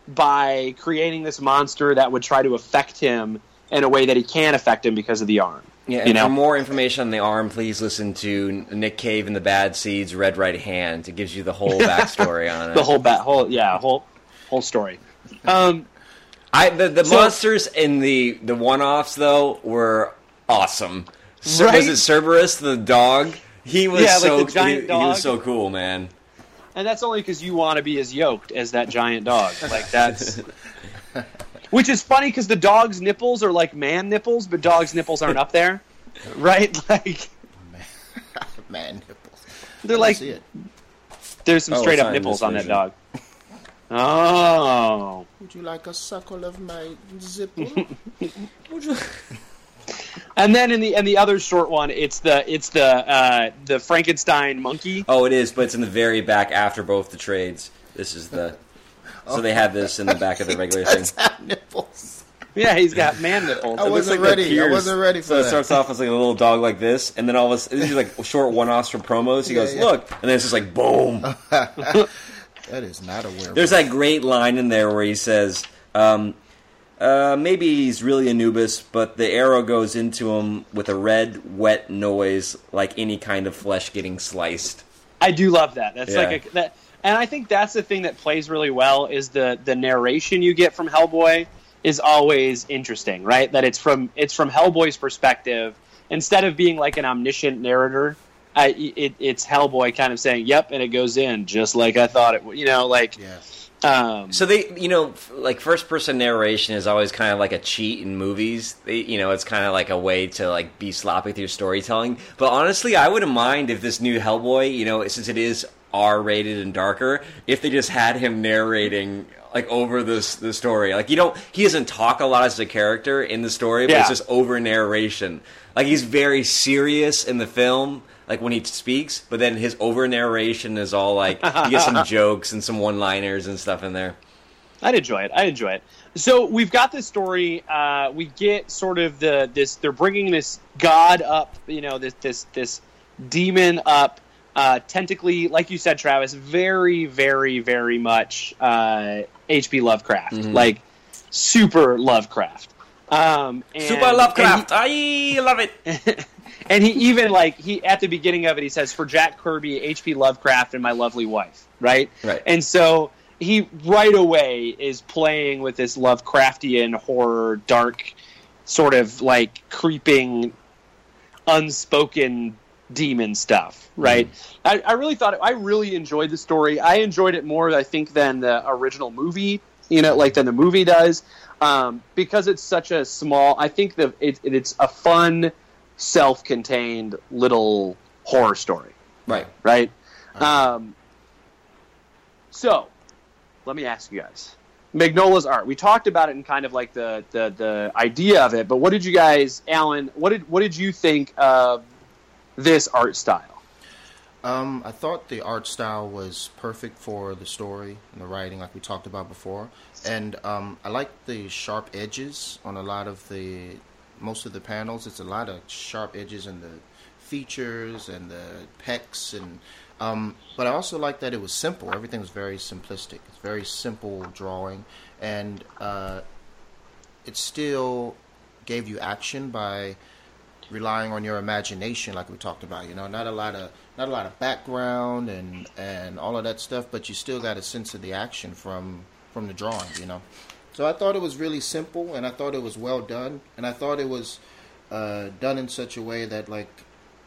by creating this monster that would try to affect him in a way that he can't affect him because of the arm. yeah, you and know? for more information on the arm, please listen to Nick Cave and the Bad Seeds Red Right Hand. It gives you the whole backstory on it. The whole bat, whole yeah, whole whole story. Um, I the, the So- monsters in the the one offs though were awesome. Cer- Right? Was it Cerberus the dog? He was Yeah, like so the giant he, he was so cool, man. and that's only because you want to be as yoked as that giant dog. Like that's, which is funny because the dog's nipples are like man nipples, but dog's nipples aren't up there, right? Like Man, nipples. they're like see it. there's some Oh, straight up nipples on that dog. Oh, Would you like a suckle of my zipple? And then in the and the other short one, it's the it's the uh, the Frankenstein monkey. Oh, it is, but it's in the very back after both the trades. This is the so they have this in the back of the regular thing. Does have nipples. Yeah, he's got man nipples. I It wasn't like the ready. I wasn't ready for that. so it that. starts off as like a little dog like this, and then all of a sudden, these are like short one-offs for promos. He Yeah, goes, yeah. "Look," and then it's just like boom. That is not a werewolf. There's that great line in there where he says, um, uh, "Maybe he's really Anubis, but the arrow goes into him with a red, wet noise, like any kind of flesh getting sliced." I do love that. That's Yeah. like a that, and I think that's the thing that plays really well is the the narration you get from Hellboy is always interesting, right? That it's from it's from Hellboy's perspective instead of being like an omniscient narrator. I, it, it's Hellboy kind of saying, "Yep," and it goes in just like I thought it would. You know, like yeah. Um, So they, you know, like first person narration is always kind of like a cheat in movies. They, you know, it's kind of like a way to like be sloppy with your storytelling. But honestly, I wouldn't mind if this new Hellboy, you know, since it is R rated and darker, if they just had him narrating like over this the story. Like you don't, he doesn't talk a lot as a character in the story, but it's just over narration. Like he's very serious in the film. Like when he speaks, but then his over narration is all like you get some jokes and some one liners and stuff in there. I'd enjoy it. I'd enjoy it. So we've got this story. Uh, we get sort of the this. They're bringing this god up. You know, this this this demon up uh, tentacly, like you said, Travis, very, very, very much uh, H.P. Lovecraft, Mhm. like super Lovecraft. Um, and- Super and he- Lovecraft. I love it. and he even like he at the beginning of it he says for Jack Kirby, H.P. Lovecraft, and my lovely wife, right? Right. And so he right away is playing with this Lovecraftian horror, dark, sort of like creeping, unspoken demon stuff, right? I, I really thought I really enjoyed the story. I enjoyed it more, I think, than the original movie. You know, like than the movie does, um, because it's such a small. I think that it, it, it's a fun, self-contained little horror story Right. right? Um, so, let me ask you guys. Mignola's art. We talked about it in kind of like the, the, the idea of it, but what did you guys, Alan? What did what did you think of this art style? Um, I thought the art style was perfect for the story and the writing, like we talked about before. And um, I like the sharp edges on a lot of the most of the panels. It's a lot of sharp edges in the features and the pecs, and um, but I also like that it was simple. Everything was very simplistic. It's very simple drawing, and uh, it still gave you action by relying on your imagination, like we talked about. You know, not a lot of not a lot of background and and all of that stuff, but you still got a sense of the action from from the drawing. You know, so I thought it was really simple, and I thought it was well done, and I thought it was uh, done in such a way that like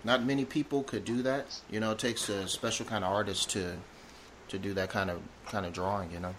not many people could do that. You know, it takes a special kind of artist to to do that kind of kind of drawing. You know.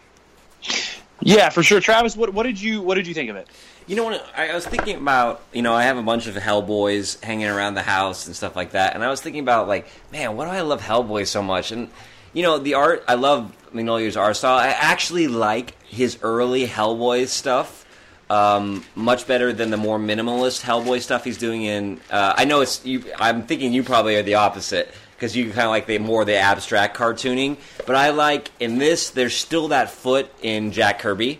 Yeah, for sure. Travis, what, what did you what did you think of it? You know what? I, I was thinking about, you know, I have a bunch of Hellboys hanging around the house and stuff like that, and I was thinking about, like, man, why do I love Hellboy so much? And you know, the art, I love Mignola's art style. I actually like his early Hellboy stuff um, much better than the more minimalist Hellboy stuff he's doing in. Uh, I know it's you. I'm thinking you probably are the opposite because you kind of like the more the abstract cartooning. But I like in this. There's still that foot in Jack Kirby.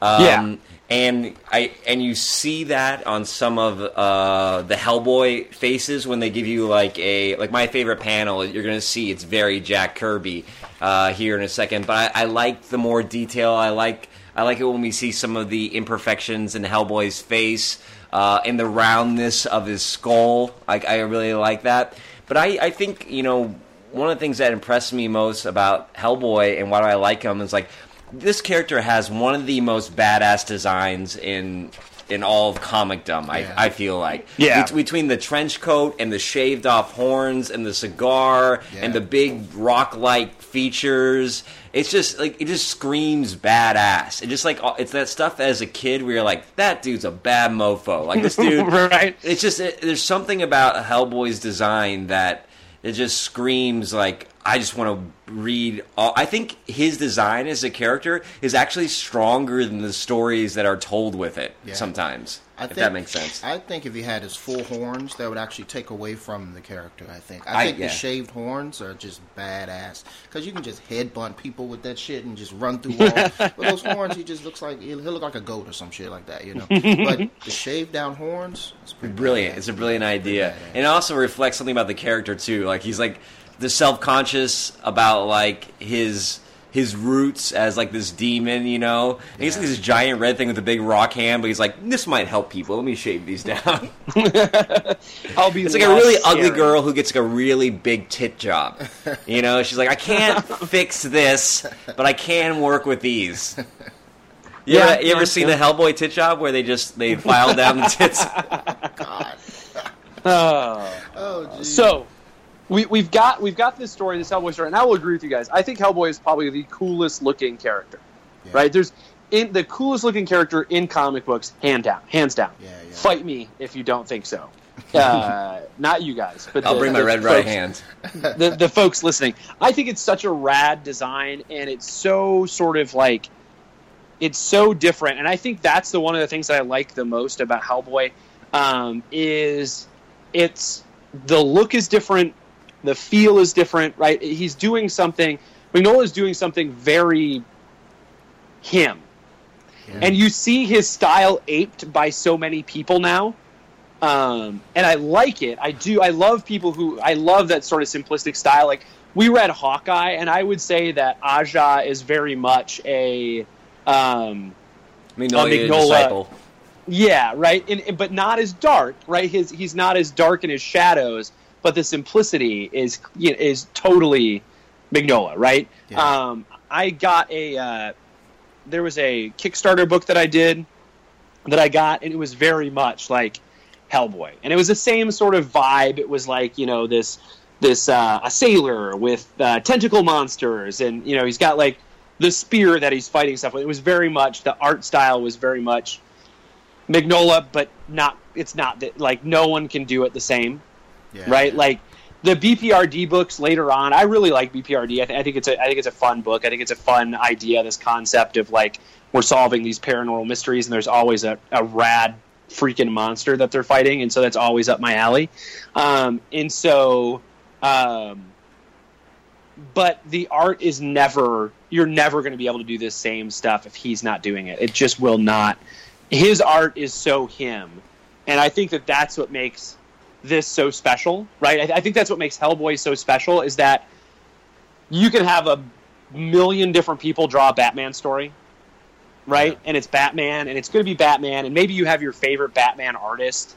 Um, Yeah. And I and you see that on some of uh, the Hellboy faces when they give you like a like my favorite panel. You're gonna see it's very Jack Kirby uh, here in a second. But I, I like the more detail. I like I like it when we see some of the imperfections in Hellboy's face uh, and the roundness of his skull. I, I really like that. But I, I think you know one of the things that impressed me most about Hellboy and why do I like him is like this character has one of the most badass designs in in all of comicdom. Yeah. I, I feel like Yeah. Bet- between the trench coat and the shaved off horns and the cigar Yeah. and the big rock like features. It's just like it just screams badass. It just like it's that stuff as a kid where you're like, that dude's a bad mofo. Like this dude, right? it's just it, there's something about Hellboy's design that it just screams like I just want to read. All, I think his design as a character is actually stronger than the stories that are told with it. Yeah. Sometimes, I if think, that makes sense. I think if he had his full horns, that would actually take away from the character. I think. I, I- think yeah. the shaved horns are just badass because you can just headbutt people with that shit and just run through walls. With those horns, he just looks like he'll, he'll look like a goat or some shit like that, you know. but the shaved down horns, it's pretty brilliant. badass. It's a brilliant idea, and it also reflects something about the character too. Like he's like the self conscious about like his his roots as like this demon, you know. And he's like this giant red thing with a big rock hand, but he's like, this might help people. Let me shave these down. I'll be. It's like a less really ugly girl who gets like a really big tit job. You know, she's like, I can't fix this, but I can work with these. You Yeah, ever, you ever seen yeah. the Hellboy tit job where they just they file down the tits? God. Oh. Oh, geez. So we, we've got we've got this story, this Hellboy story, and I will agree with you guys. I think Hellboy is probably the coolest looking character. Yeah. Right? There's in the coolest looking character in comic books, hand down, hands down. Yeah, yeah. Fight me if you don't think so. Uh, not you guys, but I'll the- bring my the red right hand. the, the folks listening. I think it's such a rad design, and it's so sort of like it's so different. And I think that's the one of the things that I like the most about Hellboy um, is it's the look is different, the feel is different. Right? He's doing something. Mignola is doing something very him, Yeah. and you see his style aped by so many people now. um, and I like it. I do. I love people who I love that sort of simplistic style. Like we read Hawkeye, and I would say that Aja is very much a um, Magnolia Mignola- disciple. yeah, right. And, and- but not as dark, right? His he's not as dark in his shadows, but the simplicity is you know, is totally Mignola, right? Yeah. Um, I got a uh, there was a Kickstarter book that I did that I got, and it was very much like Hellboy, and it was the same sort of vibe. It was like you know this this uh, a sailor with uh, tentacle monsters, and you know he's got like the spear that he's fighting stuff with. It was very much the art style was very much Mignola, but not. It's not that like no one can do it the same, Yeah. right? Like the BPRD books later on. I really like BPRD. I, th- I think it's a I think it's a fun book. I think it's a fun idea. This concept of like we're solving these paranormal mysteries, and there's always a, a rad freaking monster that they're fighting, and so that's always up my alley. Um, and so, um, but the art is never. You're never going to be able to do this same stuff if he's not doing it. It just will not. His art is so him, and I think that that's what makes this so special, right? I, I think that's what makes Hellboy so special is that you can have a million different people draw a Batman story, right? Yeah. And it's Batman, and it's going to be Batman, and maybe you have your favorite Batman artist,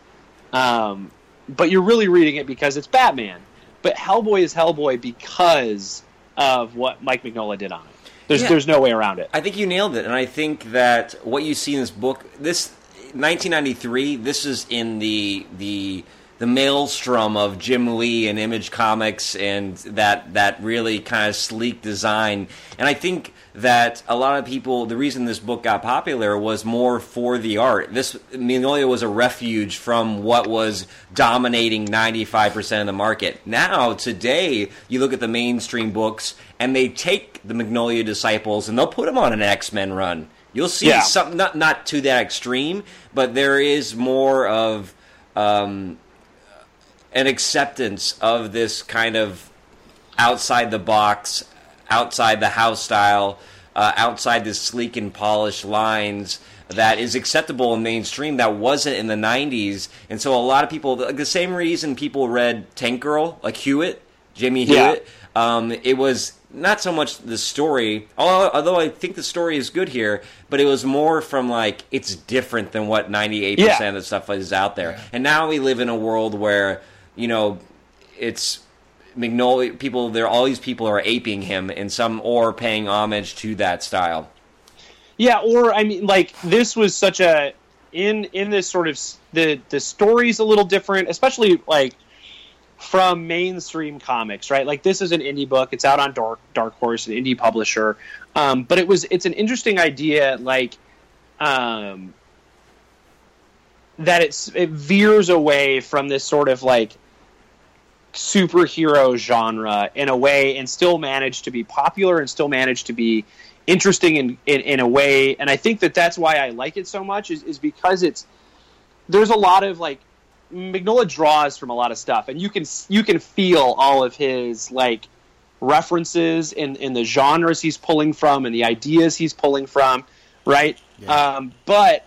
um, but you're really reading it because it's Batman. But Hellboy is Hellboy because of what Mike Mignola did on it. There's Yeah. there's no way around it. I think you nailed it, and I think that what you see in this book, this 1993, this is in the the the maelstrom of Jim Lee and Image Comics and that that really kind of sleek design. And I think that a lot of people, the reason this book got popular was more for the art. This Mignola was a refuge from what was dominating 95% of the market. Now, today, you look at the mainstream books and they take the Mignola disciples and they'll put them on an X-Men run. You'll see Yeah. some not not to that extreme, but there is more of um, an acceptance of this kind of outside the box, outside the house style, uh, outside the sleek and polished lines that is acceptable in mainstream that wasn't in the 90s. And so a lot of people, like the same reason people read Tank Girl, like Hewlett, Jimmy Yeah. Hewlett, um, it was not so much the story, although, although I think the story is good here, but it was more from like, it's different than what 98% Yeah. of the stuff is out there. Yeah. And now we live in a world where, you know, it's Mignola people. There, all these people are aping him in some or paying homage to that style. Yeah, or I mean, like this was such a in in this sort of the the story's a little different, especially like from mainstream comics, right? Like this is an indie book; it's out on Dark Dark Horse, an indie publisher. Um, but it was it's an interesting idea, like um, that it's it veers away from this sort of like superhero genre in a way and still manage to be popular and still manage to be interesting in, in, in a way. And i think that that's why i like it so much is, is because it's there's a lot of like Mignola draws from a lot of stuff and you can you can feel all of his like references in in the genres he's pulling from and the ideas he's pulling from right? Yeah. um, but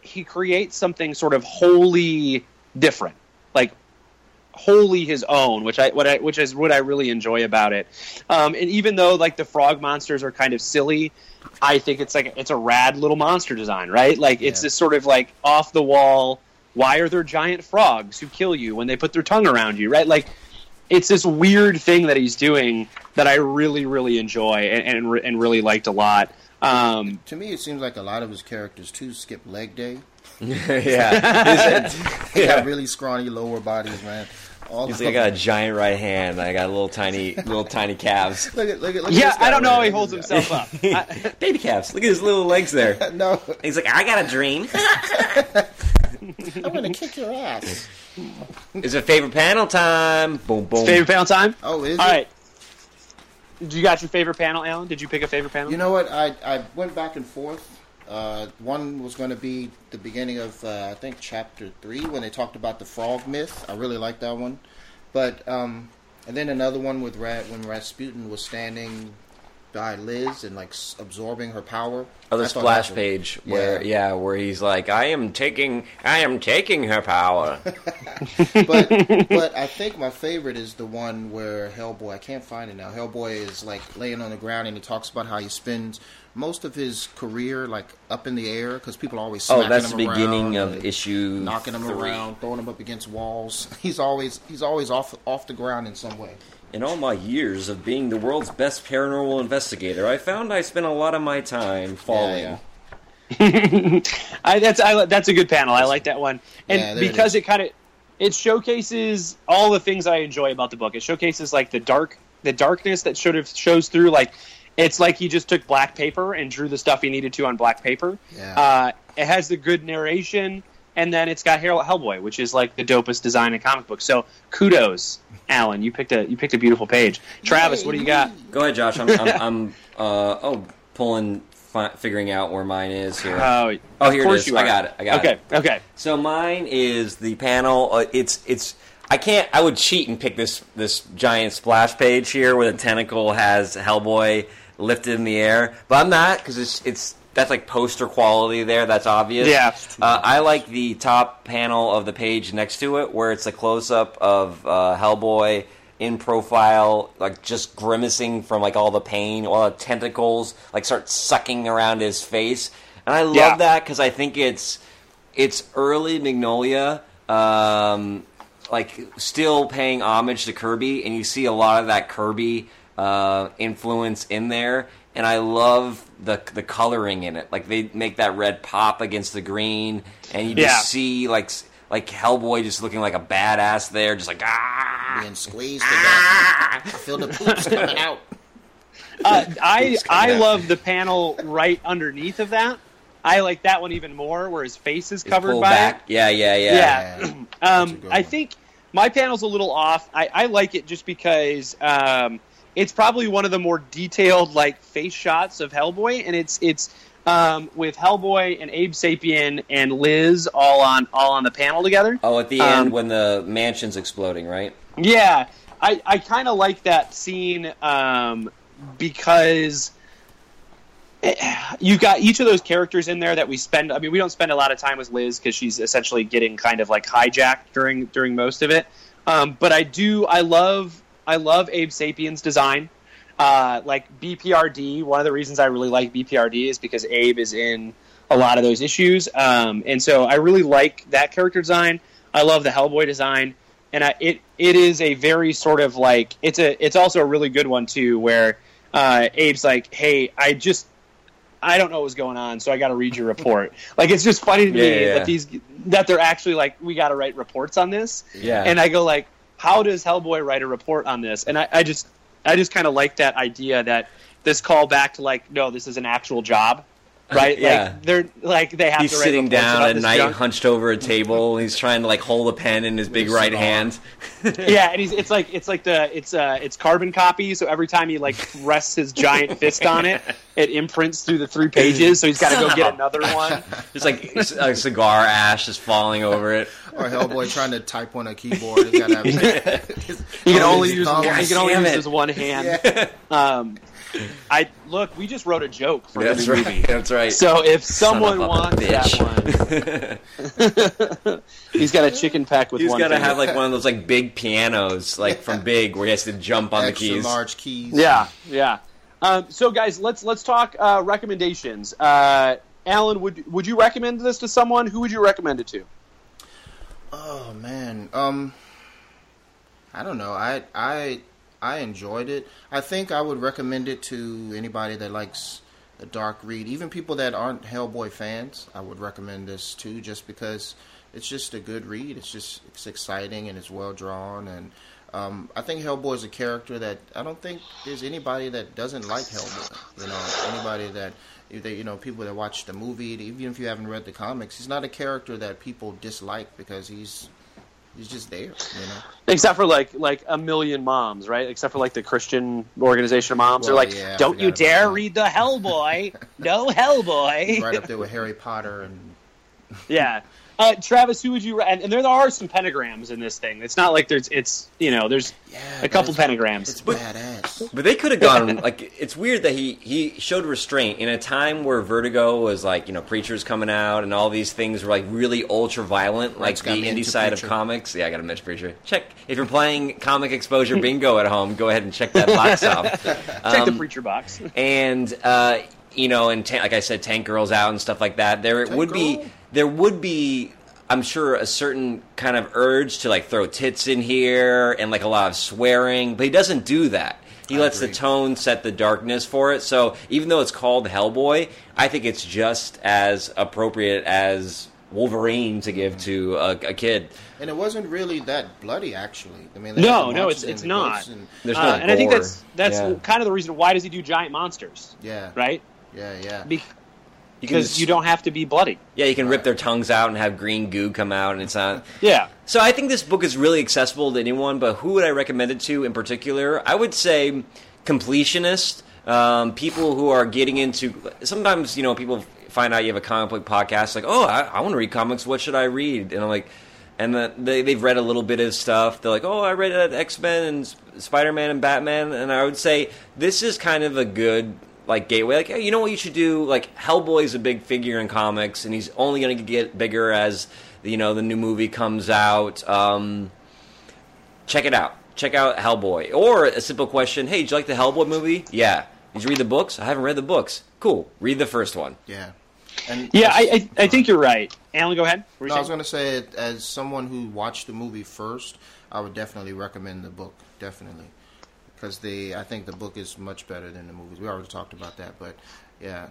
he creates something sort of wholly different. Like wholly his own, which I what I which is what I really enjoy about it. Um, and even though like the frog monsters are kind of silly, I think it's like it's a rad little monster design, right? Like it's Yeah. this sort of like off the wall. Why are there giant frogs who kill you when they put their tongue around you, right? Like it's this weird thing that he's doing that I really really enjoy and and, and really liked a lot. Um, To me, it seems like a lot of his characters too skip leg day. yeah, They got really scrawny lower bodies, man. All he's like, I got a giant right hand. I got little tiny, little tiny calves, Look at, look at, look yeah, this guy I don't know how he holds himself up. I, baby calves. Look at his little legs there. no, He's like, I got a dream. I'm gonna kick your ass. It's a favorite panel time. Boom, boom. favorite panel time. Oh, is All it? right. Do you got your favorite panel, Alan? Did you pick a favorite panel? You know what? I I went back and forth. Uh, one was going to be the beginning of uh, I think chapter three when they talked about the frog myth. I really liked that one, but um, and then another one with Rat when Rasputin was standing by Liz and like s- absorbing her power. Oh, the splash page where Yeah. yeah. where he's like, I am taking, I am taking her power. but but I think my favorite is the one where Hellboy. I can't find it now. Hellboy is like laying on the ground and he talks about how he spends most of his career like up in the air because people always oh, that's the beginning of issue knocking him three. around, throwing him up against walls. He's always he's always off off the ground in some way. In all my years of being the world's best paranormal investigator, I found I spent a lot of my time falling. yeah. I, that's I, that's a good panel. I like that one, and Yeah, there it because it, kind of it showcases all the things I enjoy about the book. It showcases like the dark the darkness that sort of shows through. Like it's like he just took black paper and drew the stuff he needed to on black paper. Yeah. Uh, it has the good narration, and then it's got Hell- Hellboy, which is like the dopest design in comic books. So kudos, Alan. You picked a you picked a beautiful page. Travis, what do you got? Go ahead, Josh. I'm, I'm, I'm uh, oh, pulling, fi- figuring out where mine is here. Oh, Oh, here it is. I got it. I got okay, it. Okay. Okay. So mine is the panel. Uh, it's it's. I can't. I would cheat and pick this this giant splash page here where the tentacle has Hellboy lifted in the air, but I'm not because it's it's that's like poster quality there. That's obvious. Yeah. Uh, I like the top panel of the page next to it where it's a close up of uh, Hellboy in profile, like just grimacing from like all the pain, all the tentacles like start sucking around his face, and I love Yeah. that because I think it's it's early Mignola, um, like still paying homage to Kirby, and you see a lot of that Kirby uh, influence in there. And I love the the coloring in it. Like they make that red pop against the green, and you just Yeah. see like like Hellboy just looking like a badass there, just like ah. Being squeezed to death. I feel the poops coming out. Uh, I I out. love the panel right underneath of that. I like that one even more, where his face is Just covered by back. Yeah, yeah, yeah. Yeah. That's Um, I one. think my panel's a little off. I, I like it just because um, it's probably one of the more detailed like face shots of Hellboy, and it's it's um, with Hellboy and Abe Sapien and Liz all on all on the panel together. Oh, at the Um, end when the mansion's exploding, right? Yeah, I, I kind of like that scene um, because eh, you've got each of those characters in there that we spend. I mean, we don't spend a lot of time with Liz because she's essentially getting kind of like hijacked during during most of it. Um, but I do. I love. I love Abe Sapien's design. Uh, like BPRD. One of the reasons I really like BPRD is because Abe is in a lot of those issues, um, and so I really like that character design. I love the Hellboy design and I, it it is a very sort of like it's a it's also a really good one too where uh, Abe's like, hey, I just I don't know what was going on, so I got to read your report. like it's just funny to Yeah, me yeah, that these that they're actually like we got to write reports on this, Yeah. and I go like, how does Hellboy write a report on this? And I, I just I just kind of like that idea that this call back to like no, this is an actual job. Right, Yeah. like they're like they have He's to write sitting down at night, junk. hunched over a table. He's trying to like hold a pen in his big With right hand. yeah, and he's it's like it's like the it's uh it's carbon copy. So every time he like rests his giant fist on it, it imprints through the three pages. So he's got to go get another one. It's like a cigar ash just falling over it. Or Hellboy trying to type on a keyboard. He's gotta have, He can only use thumbs. one, he can only use it. his one hand. Um, I look. We just wrote a joke for That's every right. movie. That's right. So if someone wants that one, he's got a chicken peck with He's one. got to have like one of those like big pianos, like from Big, where he has to jump on the keys. large keys. Yeah, yeah. Um, so, guys, let's let's talk uh, recommendations. Uh, Alan, would would you recommend this to someone? Who would you recommend it to? Oh man, um, I don't know. I I I enjoyed it. I think I would recommend it to anybody that likes a dark read, even people that aren't Hellboy fans. I would recommend this too, just because it's just a good read. It's just it's exciting and it's well drawn, and um, I think Hellboy is a character that I don't think there's anybody that doesn't like Hellboy. You know, anybody that they, you know, people that watch the movie, even if you haven't read the comics, he's not a character that people dislike because he's he's just there. You know, Except for like like a million moms, right? Except for like the Christian organization of moms. They're like, yeah, "Don't you dare that." read the Hellboy, no Hellboy." right up there with Harry Potter and yeah. Uh, Travis, who would you? And, and there are some pentagrams in this thing. It's not like there's. It's you know there's Yeah, a couple that's- pentagrams. It's badass. But they could have gone like it's weird that he he showed restraint in a time where Vertigo was like you know preachers coming out and all these things were like really ultra violent, like the me indie into side of comics. Yeah, I got a mention preacher. Check if you're playing comic exposure bingo at home, go ahead and check that box off. Check the Um, preacher box. and uh, you know, and ta- like I said, Tank Girl's out and stuff like that. There Tank would be Girl? There would be. I'm sure a certain kind of urge to like throw tits in here and like a lot of swearing, but he doesn't do that. He I lets the tone set the darkness for it. So even though it's called Hellboy, I think it's just as appropriate as Wolverine to give to a, a kid. And it wasn't really that bloody, actually. I mean, No, no, it's- it's not. And, There's Uh, no and I think that's that's Yeah. kind of the reason why does he do giant monsters, yeah, right? yeah, yeah. Be- You can Because just- you don't have to be bloody. Yeah, you can rip their tongues out and have green goo come out, and it's not. Yeah. So I think this book is really accessible to anyone, but who would I recommend it to in particular? I would say completionist, um, people who are getting into. Sometimes you know people find out you have a comic book podcast, like, oh, I, I want to read comics. What should I read? And I'm like, and the, they they've read a little bit of stuff. They're like, oh, I read uh, X Men and Spider Man and Batman, and I would say this is kind of a good like gateway. Like, hey, you know what you should do? Like, Hellboy's a big figure in comics, and he's only going to get bigger as you know the new movie comes out. Um, check it out. Check out Hellboy. Or a simple question: Hey, did you like the Hellboy movie? Yeah. Did you read the books? I haven't read the books. Cool. Read the first one. yeah. And Yeah, I, I, I think you're right. Alan, go ahead. What were you No, I was going to say, as someone who watched the movie first, I would definitely recommend the book. Definitely, because the I think the book is much better than the movies. We already talked about that, but yeah,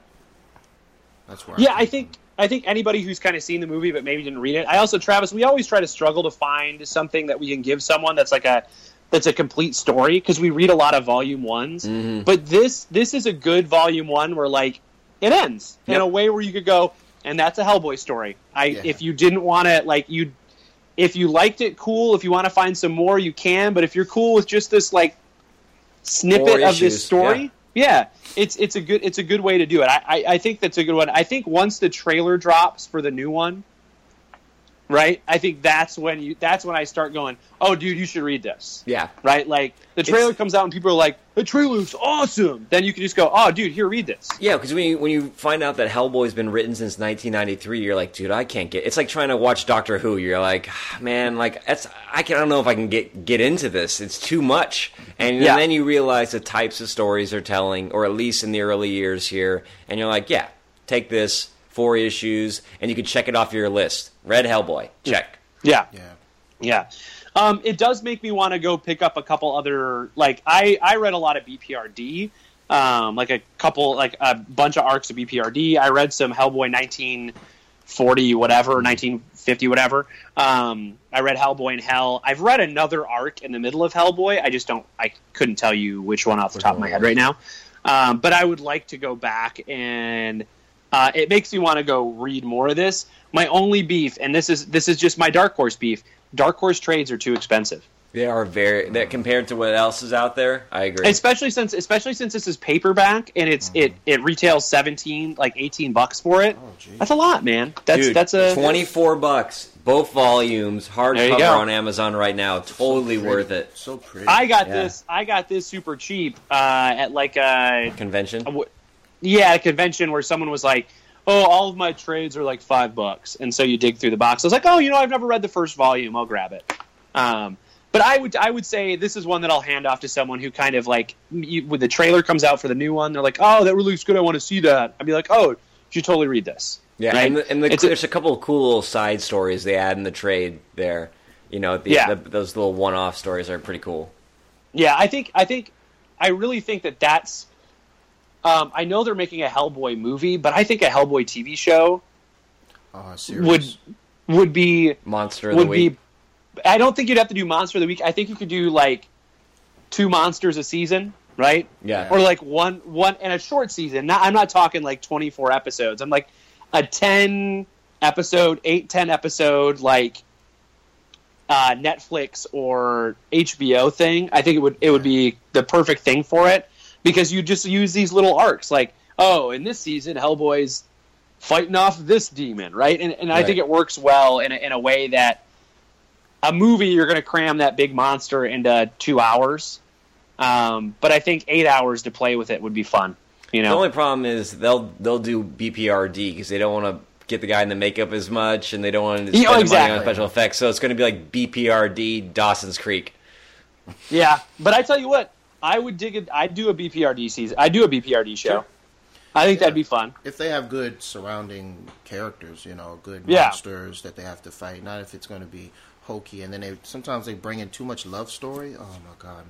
that's where. Yeah, came I think I think anybody who's kind of seen the movie but maybe didn't read it. I also, Travis, we always try to struggle to find something that we can give someone that's like a that's a complete story because we read a lot of volume ones. Mm-hmm. But this this is a good volume one where like it ends in a way where you could go, and that's a Hellboy story. I Yeah. if you didn't want to like you. If you liked it, cool. If you want to find some more, you can. But if you're cool with just this like snippet of this story, yeah. it's it's a good it's a good way to do it. I, I I think that's a good one. I think once the trailer drops for the new one, right? I think that's when you that's when I start going, oh, dude, you should read this, Yeah. right? Like the trailer It's- comes out and people are like, the trailer's awesome. Then you can just go, oh, dude, here, read this. Yeah, because when you, when you find out that Hellboy's been written since 1993, you're like, dude, I can't get. It's like trying to watch Doctor Who. You're like, "Ah, man, like that's I can I don't know if I can get get into this. It's too much. And, Yeah. then you realize the types of stories they're telling, or at least in the early years here, and you're like, yeah, take this four issues, and you can check it off your list. Read Hellboy, check. Yeah, Yeah. yeah. Um, it does make me want to go pick up a couple other like I I read a lot of BPRD. Um, like a couple, like a bunch of arcs of BPRD. I read some Hellboy 1940, whatever, 1950, whatever. Um, I read Hellboy in Hell. I've read another arc in the middle of Hellboy. I just don't, I couldn't tell you which one off the top of my head right now. Um, but I would like to go back and uh, it makes me want to go read more of this. My only beef, and this is this is just my Dark Horse beef. Dark Horse trades are too expensive, They are very that compared to what else is out there. I agree. especially since especially since this is paperback and it's it it retails seventeen like eighteen bucks for it. Oh. That's a lot, man. That's Dude, that's a 24 bucks, both volumes, There you hardcover on Amazon right now. Totally So worth it. So pretty. I got Yeah. this. I got this super cheap uh, at like a Convention. w- yeah, at a convention where someone was like, "Oh, all of my trades are like five bucks," and so you dig through the box. I was like, "Oh, you know, I've never read the first volume. I'll grab it." Um, but I would, I would say this is one that I'll hand off to someone who kind of like, you, when the trailer comes out for the new one, they're like, "Oh, that really looks good. I want to see that." I'd be like, "Oh, you should totally read this." Yeah, right? and, the, and the, there's a couple of cool little side stories they add in the trade there. You know, the, Yeah. the, those little one-off stories are pretty cool. Yeah, I think I think I really think that that's. Um, I know they're making a Hellboy movie, but I think a Hellboy TV show serious. would would be Monster of the would week. be. I don't think you'd have to do Monster of the Week. I think you could do like two monsters a season, right? yeah. Or like one one and a short season. Not, I'm not talking like 24 episodes. I'm like a 10 episode, 8 10 episode like uh, Netflix or HBO thing. I think it would it would be the perfect thing for it because you just use these little arcs like oh in this season Hellboy's fighting off this demon, right? And, and I Right. think it works well in a, in a way that a movie you're going to cram that big monster into two hours, um, but I think eight hours to play with it would be fun. You know The only problem is they'll they'll do BPRD because they don't want to get the guy in the makeup as much, and they don't want to spend Yeah, the money on special effects. So it's going to be like BPRD Dawson's Creek. yeah. But I tell you what, I would dig it. I'd do a BPRD season. I'd do a BPRD show. Sure. I think that'd be fun. If they have good surrounding characters, you know, good Yeah. monsters that they have to fight, not if it's going to be hokey. And then they sometimes they bring in too much love story. Oh my god,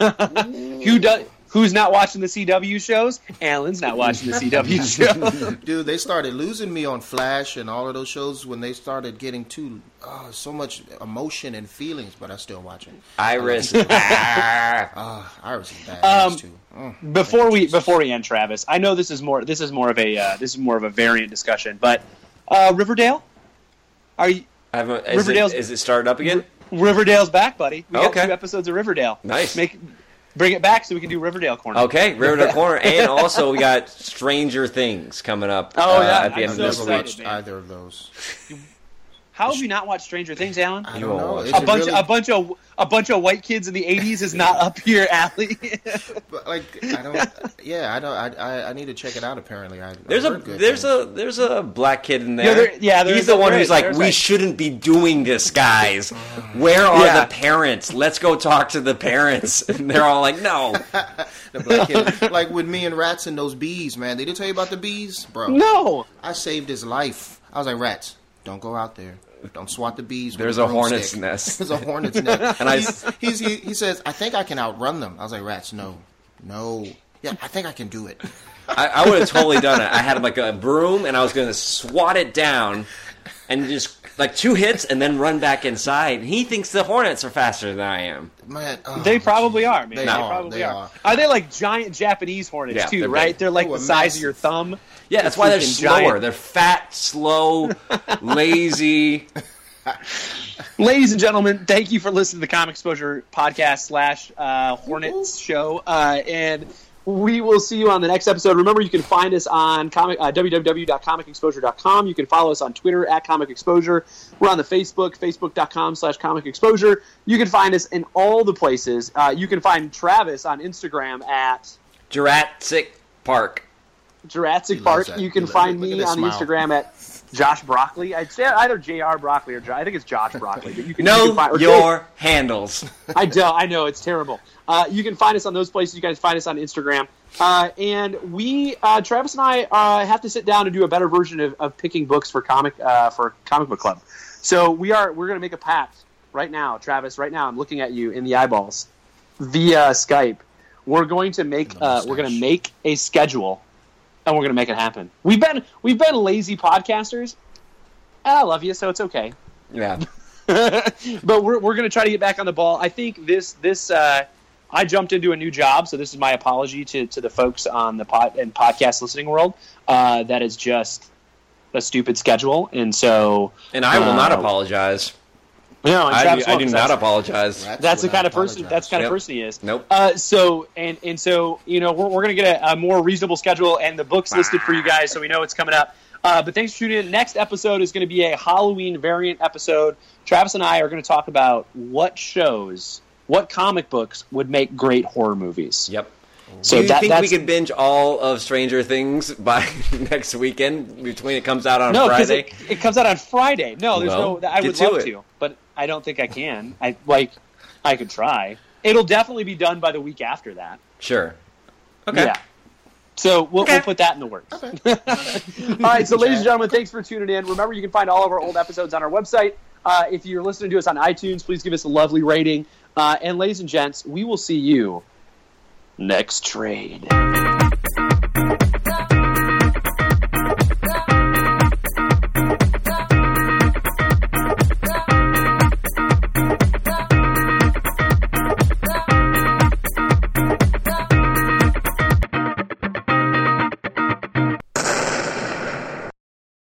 man! Who does? Who's not watching the CW shows? Alan's not watching the CW show. Dude, they started losing me on Flash and all of those shows when they started getting too oh, so much emotion and feelings. But I still watch it. Iris. ah. Ah, Iris is bad Um, too. Mm. before we before we end, Travis, I know this is more this is more of a uh, this is more of a variant discussion, but uh, Riverdale, are you I haven't, is, Riverdale's- it, is it started up again? Riverdale's back, buddy? We got Okay. two episodes of Riverdale. Nice. Make bring it back so we can do Riverdale corner. Okay, Riverdale Corner, and also we got Stranger Things coming up. Oh, uh, yeah, at the I'm end of this Never week. watched either of those. How have you not watched Stranger Things, Alan? I don't know. won't A bunch really- a bunch of a bunch of white kids in the '80s is not up your alley. But like I don't. Yeah, I don't. I, I, I need to check it out. Apparently, I There's a there's things. a there's a black kid in there. Yeah, there- yeah, there's he's the one there who's like, there's we like- shouldn't be doing this, guys. Where are Yeah. the parents? Let's go talk to the parents. And they're all like, no. the black kid. like with me and rats and those bees, man. They didn't tell you about the bees, bro. no. I saved his life. I was like, rats, don't go out there. Don't swat the bees. There's a a hornet's broomstick." nest. There's a hornet's nest. And I- he's, he's, he, he says, I think I can outrun them. I was like, rats, no, no. Yeah, I think I can do it. I, I would have totally done it. I had like a broom and I was going to swat it down and just like two hits and then run back inside. He thinks the hornets are faster than I am. Man, oh, They probably are, man. They They, are, probably they are. are. they like giant Japanese hornets Yeah, too? they're right? big. They're like Oh, the size of your thumb. Yeah, that's why they're freaking slower. giant. They're fat, slow, lazy. Ladies and gentlemen, thank you for listening to the Comic Exposure podcast slash uh, Hornets show, uh, and we will see you on the next episode. Remember, you can find us on comic, uh, www.comicexposure.com. You can follow us on Twitter at Comic Exposure. We're on the Facebook, facebook.com slash Comic Exposure. You can find us in all the places. Uh, you can find Travis on Instagram at Jurassic Park. Jurassic Park. that. You can find me on smile. Instagram at Josh Broccoli. I'd say either Jr. Broccoli or I think it's Josh Broccoli. But you can, you Know can find, or your handles. I do. I know it's terrible. Uh, you can find us on those places. You guys find us on Instagram, uh, and we, uh, Travis and I, uh, have to sit down and do a better version of, of picking books for comic uh, for comic book club. So we are we're going to make a pact right now, Travis. Right now, I'm looking at you in the eyeballs via Skype. We're going to make uh, we're going to make a schedule, and we're going to make it happen. We've been we've been lazy podcasters. And I love you, so it's okay Yeah. but we're, we're going to try to get back on the ball. I think this this uh, I jumped into a new job, so this is my apology to, to the folks on the pod and podcast listening world. Uh, that is just a stupid schedule, and so And I will not Uh, apologize. No, and I do, I won't, do 'cause that's- apologize. Rats That's the kind not of person. That's the kind Yep. of person he is. Nope. Uh, so and and so you know we're, we're going to get a, a more reasonable schedule and the books listed for you guys, so we know it's coming up. Uh, but thanks for tuning in. Next episode is going to be a Halloween variant episode. Travis and I are going to talk about what shows, what comic books would make great horror movies. Yep. So Do you that, think we that's could binge all of Stranger Things by next weekend between it comes out on no, because Friday? it, it comes out on Friday. No, there's Well, no. I would love it. to, but I don't think I can. I like. I could try. It'll definitely be done by the week after that. Sure. Okay. Yeah. So we'll, Okay. we'll put that in the works. all right. So, ladies and gentlemen, thanks for tuning in. Remember, you can find all of our old episodes on our website. Uh, if you're listening to us on iTunes, please give us a lovely rating. Uh, and, ladies and gents, we will see you next trade.